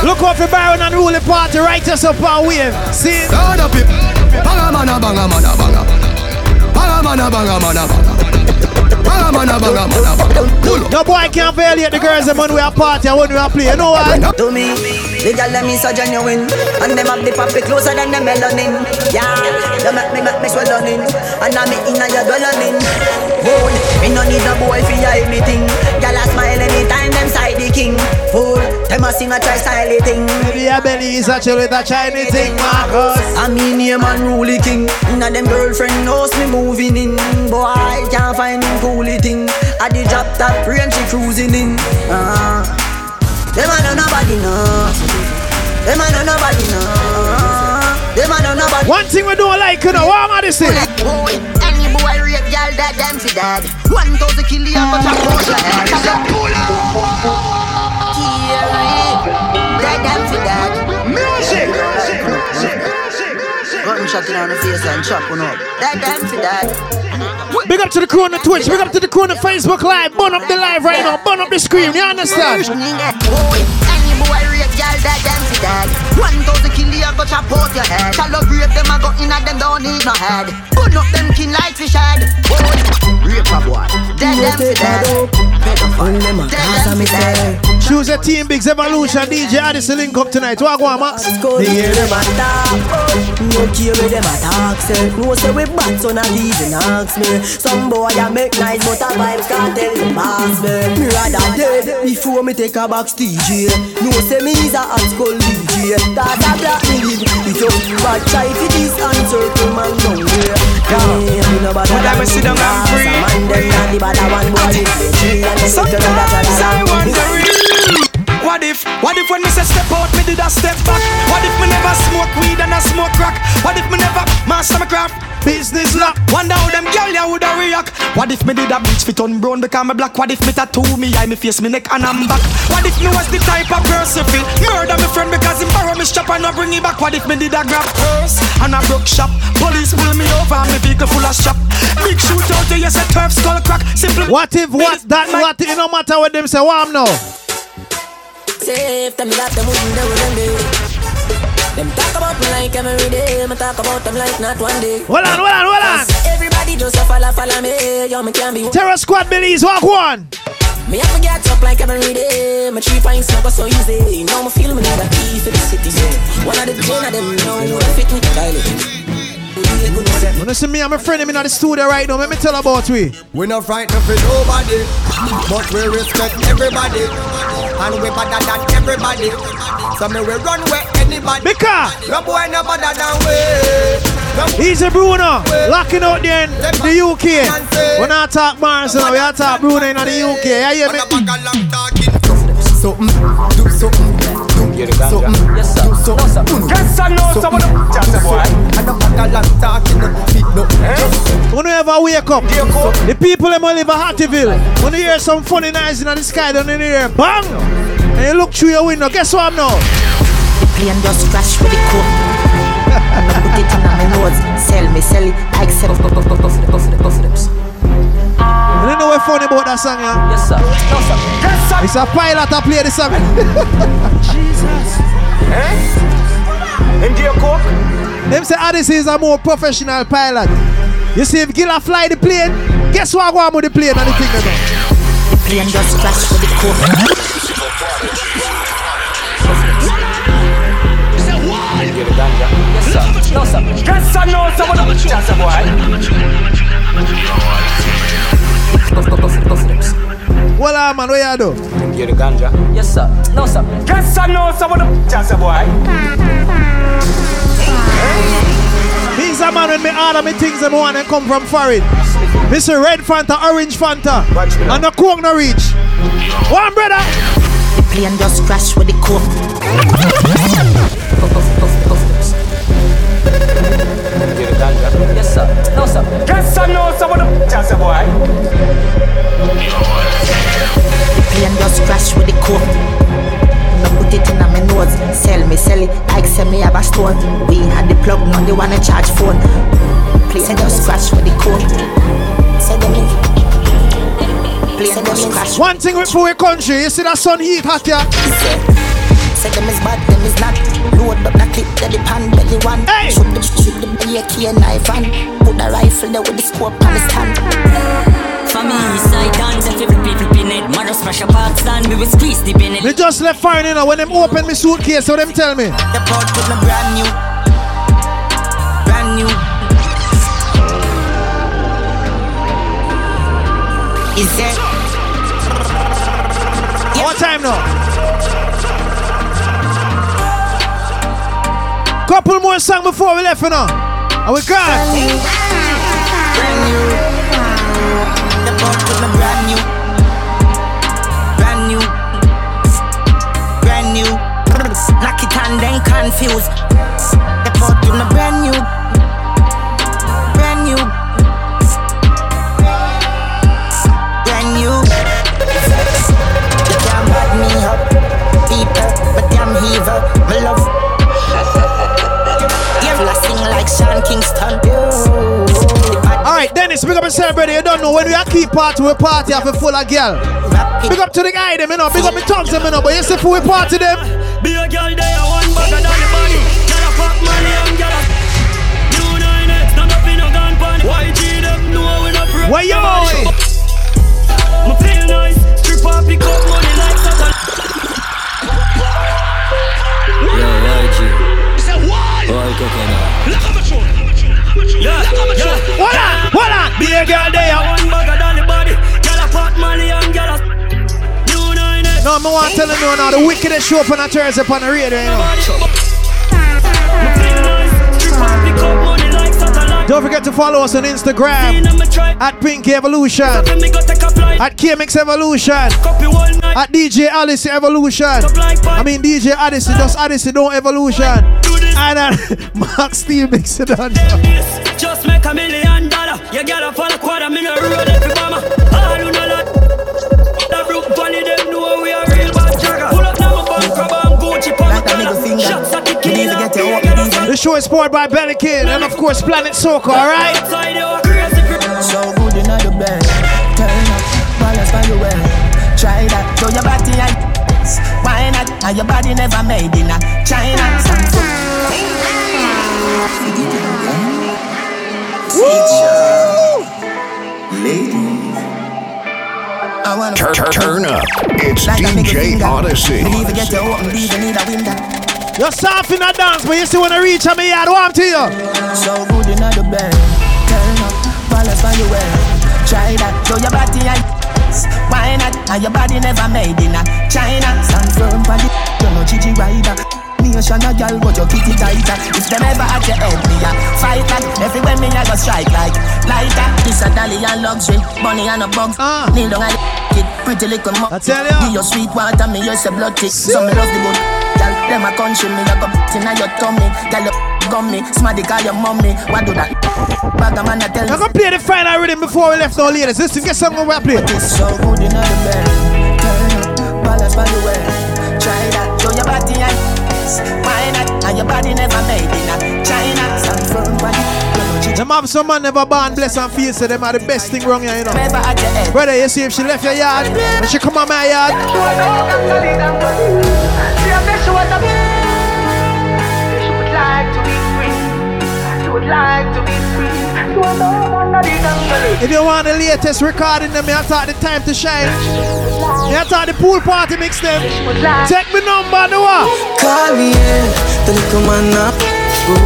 Look out for Baron and rule the party, right us up our wave. See? It. Banga mana banga mana banga. Banga mana banga mana banga. Banga mana banga mana banga. No boy can't violate the girls when we are party and when we are play. You know why? To me, the girl them is so genuine And them have the puppy closer than the melanin Yeah, they make me make me swell on in And I'm in your dwelling Boy, me no need a boy for hide me thing Girl a smile anytime them king. Fool, them a sing a try style thing. Maybe your belly is actually with a Chinese thing, Marcus. I mean name and rule thing Inna them girlfriend knows me moving in. Boy, I can't find him coolie thing. I the drop top range she cruising in. Uh, Them a know nobody know Them a know nobody know Them a know nobody. One thing we don't like, you know, what am I this thing? Boy, any boy rape girl that them fi dead. One thousand kill you but I push your head Dead them fi dead Music. Gunshot in on the face and chop on up. Dead them fi dead Big up to the crew on the Twitch, big up to the crew on the Facebook Live. Burn up the live right now, burn up the screen, you understand? Boy, any rape girl that them fi dead One thousand kill you but chop out your head. Shallow rape them a go in and them don't need no head. Burn up them kin like fish head. Boy, rape a boy. Dead them fi dead Pedophile Dead them fi dead Choose a team, Bigs Evolution, DJ Addison link up tonight. What go on, Max? Me hear them a talk, no care where them a talk. No say we bad, so not even ask me. Some boy a make nice, but a vibes can't tell them pass me. Me rather dead. Before me take a box DJ. No say me is a hot school DJ. That a black me live. It up bad try for this and circle man down there. Yeah, me no bad. But I sit down and free. Man them not the bad one boy. Three and them sit down and Sometimes I wonder what if, what if when me say step out, did a step back? What if me never smoke weed and I smoke crack? What if me never master my craft? Business lock. Wonder how them girl ya woulda react. What if me did a bleach fit on brown because me black? What if me tattoo me eye, me face, me neck and I'm back? What if me was the type of person feel murder me friend because him borrow me strap and not bring it back? What if me did a grab purse and a broke shop? Police pull me over and me vehicle full of shop. Big shootout, you say turf skull crack. Simple. What if what that what if it no matter what them say? What I'm now? If them got them wouldn't do them do. Them talk about me like every day, me talk about them like not one day. Hold on, hold on, hold on. Everybody just a follow, follow me. Yo, me can't be. Terror Squad Billy's walk one. Me have to get up like every day. My three pints never so easy. Now me feel me need a key for the city. Yeah. One of the ten of them know who fit me. When you see me and my friend him in the studio right now, let me tell about we. We not frightened for nobody, but we respect everybody, and we better than everybody. So me we run where anybody. Because no boy no better than we. Easy Bruno, locking out there in the UK. When I talk Mars, we are talk Bruno in the UK. Yeah, yeah, me. Something, do something, do something, mm, yes sir, do something. Yes sir, no, some of them, eh? just a boy. I don't pack a long talking, feet no. When you ever wake up, the people them all live in Hattieville. When you hear some funny noise in the sky down in the air, bang! And you look through your window, guess what I'm now? The plane just crash with the coke. and I put it in my nose. Sell me, sell it. I accept. Go, go, go, go for the, go for the, go for the. You don't know what's funny about that song, yeah? Yes, sir. No, sir. Yes, sir. It's a pilot that play the song. Jesus. Eh? And do you cook? Them say Odyssey is a more professional pilot. You see, if Gilla fly the plane, guess what go on with the plane and the thing they go? The plane just crash with the coke. Yes, sir. No, sir. Yes, sir, no, some of them, just a boy. Well, uh, man, what you do? Get the ganja. Yes, sir. No, sir. Yes, sir, no, some of them, just a boy. He's a man when me order me things and want and come from foreign. Mr. Red Fanta, Orange Fanta, and the Coke no reach. One brother. The plane just crash with the coke. Yes, sir. No, sir. Yes, sir, no, some of them, just a boy. The plane just crash with the coke. I put it in my nose. Sell me, sell it. Like say me have a store. We had the plug, now they wanna charge phone. Plane just crash with the coke. Say them in. One thing with for country, you see that sun heat hot here. Say them is bad, them is not. Load up the clip, that the pan belly one. Hey. Shoot the shoot the AK knife and put the rifle there with the scope on the stand. For me, side dance, if you flip it, flip it, Mother smash a parts and we will squeeze deep in it. Me just left foreign, you know, when them open me suitcase, so them tell me. The pot with me brand new, brand new. Is it? What time now? Couple more songs before we left, you know. And we gone. Brand new. The pot with me brand new, brand new, brand new. Knock it and then confused. The pot with me brand new, brand new, brand new. You can't bad me up, people, but damn evil. My love. Sean Kingston. Alright, Dennis, big up yourself, brother. You don't know when we are keep party, we party have a full of girl. Big up to the guy, them, you know. Big up the thugs, them, you know. But you see, for we party them. Be a girl there, one bugger than the body. Girl a fuck money and girl a You nine it, stand up in a gun pan. YG them know we not pro. Why yo? Me feel nice, strip up, pick up money like Satan. Yo, YG. Boy, coconut. Yeah, yeah. Hold on, hold on. Be a girl there, one bugger than the body. Girl a fuck money and girl a You nine it. No, I'm want to tell you now, the wickedest show up on a Thursday upon the radio, you know. Don't forget to follow us on Instagram at Pink Evolution, at KMX Evolution. At DJ Odyssey Evolution. I mean DJ Odyssey, just Odyssey, don't Evolution. And then uh, Mark Steve mix it on. Just make a million dollar. You get up on a quarter million road every mama. All who know that. That brook valley, them know we are real bad jagger. Pull up now, my crab and Gucci on my. Shots at the killer. The show is powered by Belikin and of course Planet Soca, alright? So good in the bed. And your body never made in a China. Turn, turn, turn up. It's DJ Odyssey. Believe it, get your open, believe you need a window. You're soft in a dance, but you see when I reach on me yard, warm to you. So good in the bed. Turn up, balance by your way. Try that, show your body and why not? And your body never made in a China. Stand firm for the you know Gigi rider. Nation a gal, but you keep it tighter. If them ever at your head, me a fight that. Everywhere me a go strike like lighter. This a dolly and luxury, money and a bugs. Kneel ah. down and kid, pretty little mo. I tell. Give your sweet water, me use a blood tick. So me love the good. Gal, them a country, me a go inna your tummy. You gummy, smarty call your mommy. What do that? Bag a man a tell I'm gonna play the final rhythm before we left no ladies. Listen, get something we play. It's so good in the bed. Turn up, balance by the way. Try that, show your body and why not? And your body never made in a China. Stand firm body. Them have some man never born bless and feel so them are the best thing wrong here, you know. Never at. Brother, you see if she left your yard, when she come on my yard. If you want the latest recording, then me I thought the time to shine. Me I thought the pool party mix them. Take me number, no one. Call me, yeah. The little man up. Good.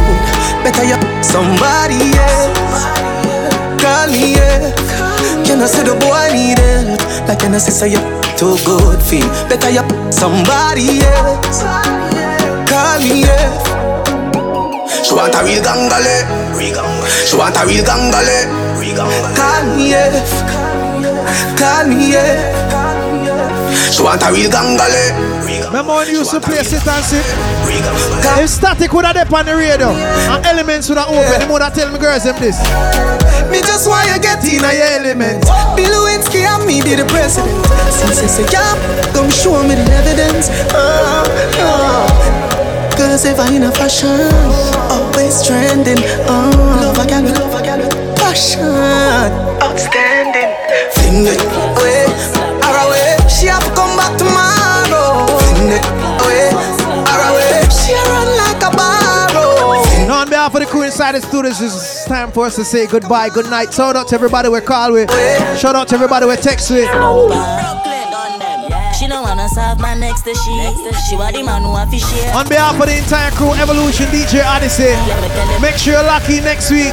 Better you somebody else. Call me, yeah. Can I say the boy need it? Like can I say say you too good feel? Better you somebody else. Call me, yeah. She want a real gangale. She want a real gangale. Call me, yeah. Call me, yeah. She want a real gangale. Remember when you used to play sit and sit? If static would have on the radio and elements would have open, the would have tell me girls them this. Me just want you get in your element. Bill Lewinsky and me be the president. Since I say yeah, come show me the evidence. Uh, uh. Cause if I in a fashion, always trending. Uh, love a gal, love a gal, passion, outstanding. Fling it away, or away. She have to come back tomorrow. Fling it away, or away. She run like a barrow. Now on behalf of the crew inside the studios, it's time for us to say goodbye, good night. Shout out to everybody we call with. Shout out to everybody we text with. Wanna serve my next to she. She want the man who to share. On behalf of the entire crew, Evolution DJ Odyssey, make sure you're lucky next week.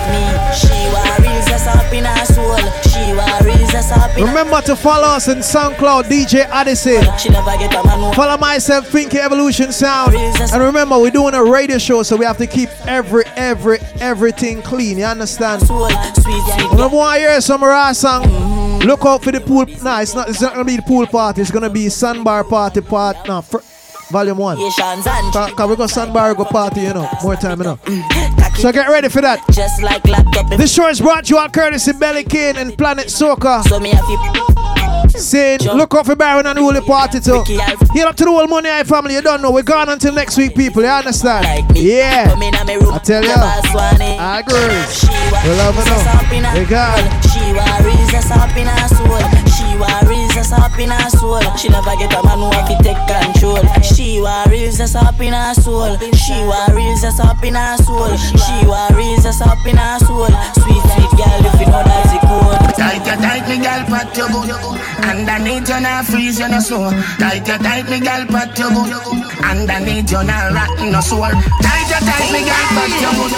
She worries us up in her soul. She worries us up in Remember to follow us on SoundCloud DJ Odyssey. She never get a man who Follow myself, Finky Evolution Sound. And remember, we're doing a radio show, so we have to keep every, every, everything clean. You understand? soul. Sweet, sweet. When I hear some raw song, mm-hmm. Look out for the pool. Nah, it's not. It's not gonna be the pool party. It's gonna be Sandbar party part. Nah, fr- volume one. Cause, we got Sandbar go party, you know. More time, you know. Mm. So get ready for that. just like. This show is brought to you on courtesy Belikin and Planet Soca. So me have to Saying, look out for Baron and Holy Party too. Heal up to the whole money eye family. You don't know. We're gone until next week, people. You understand? Yeah. I tell you. I agree. We love it up. We got She worries us up in her soul. She worries us up in her soul. She never get a man who to take control. She worries us up in her soul. She worries us up in her soul. She worries us up in her soul. Sweet girl, if you know that's it cool. Tight you tight me gal pat you good Underneath you not freeze you no slow Tight you tight me gal pat you good Underneath you not rotten no sore Tight you tight me gal pat you good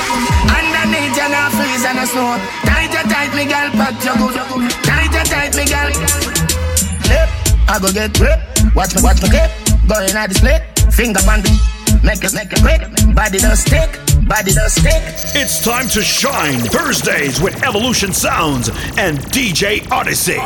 Underneath you not freeze you no slow Tight you tight me gal pat you good Tight you tight me gal Lip, I go get grip. Watch me, watch me clip Going at the split. Finger the Make it, make it quick. Body does stick Body does stick It's time to shine Thursdays with Evolution Sounds and DJ Odyssey.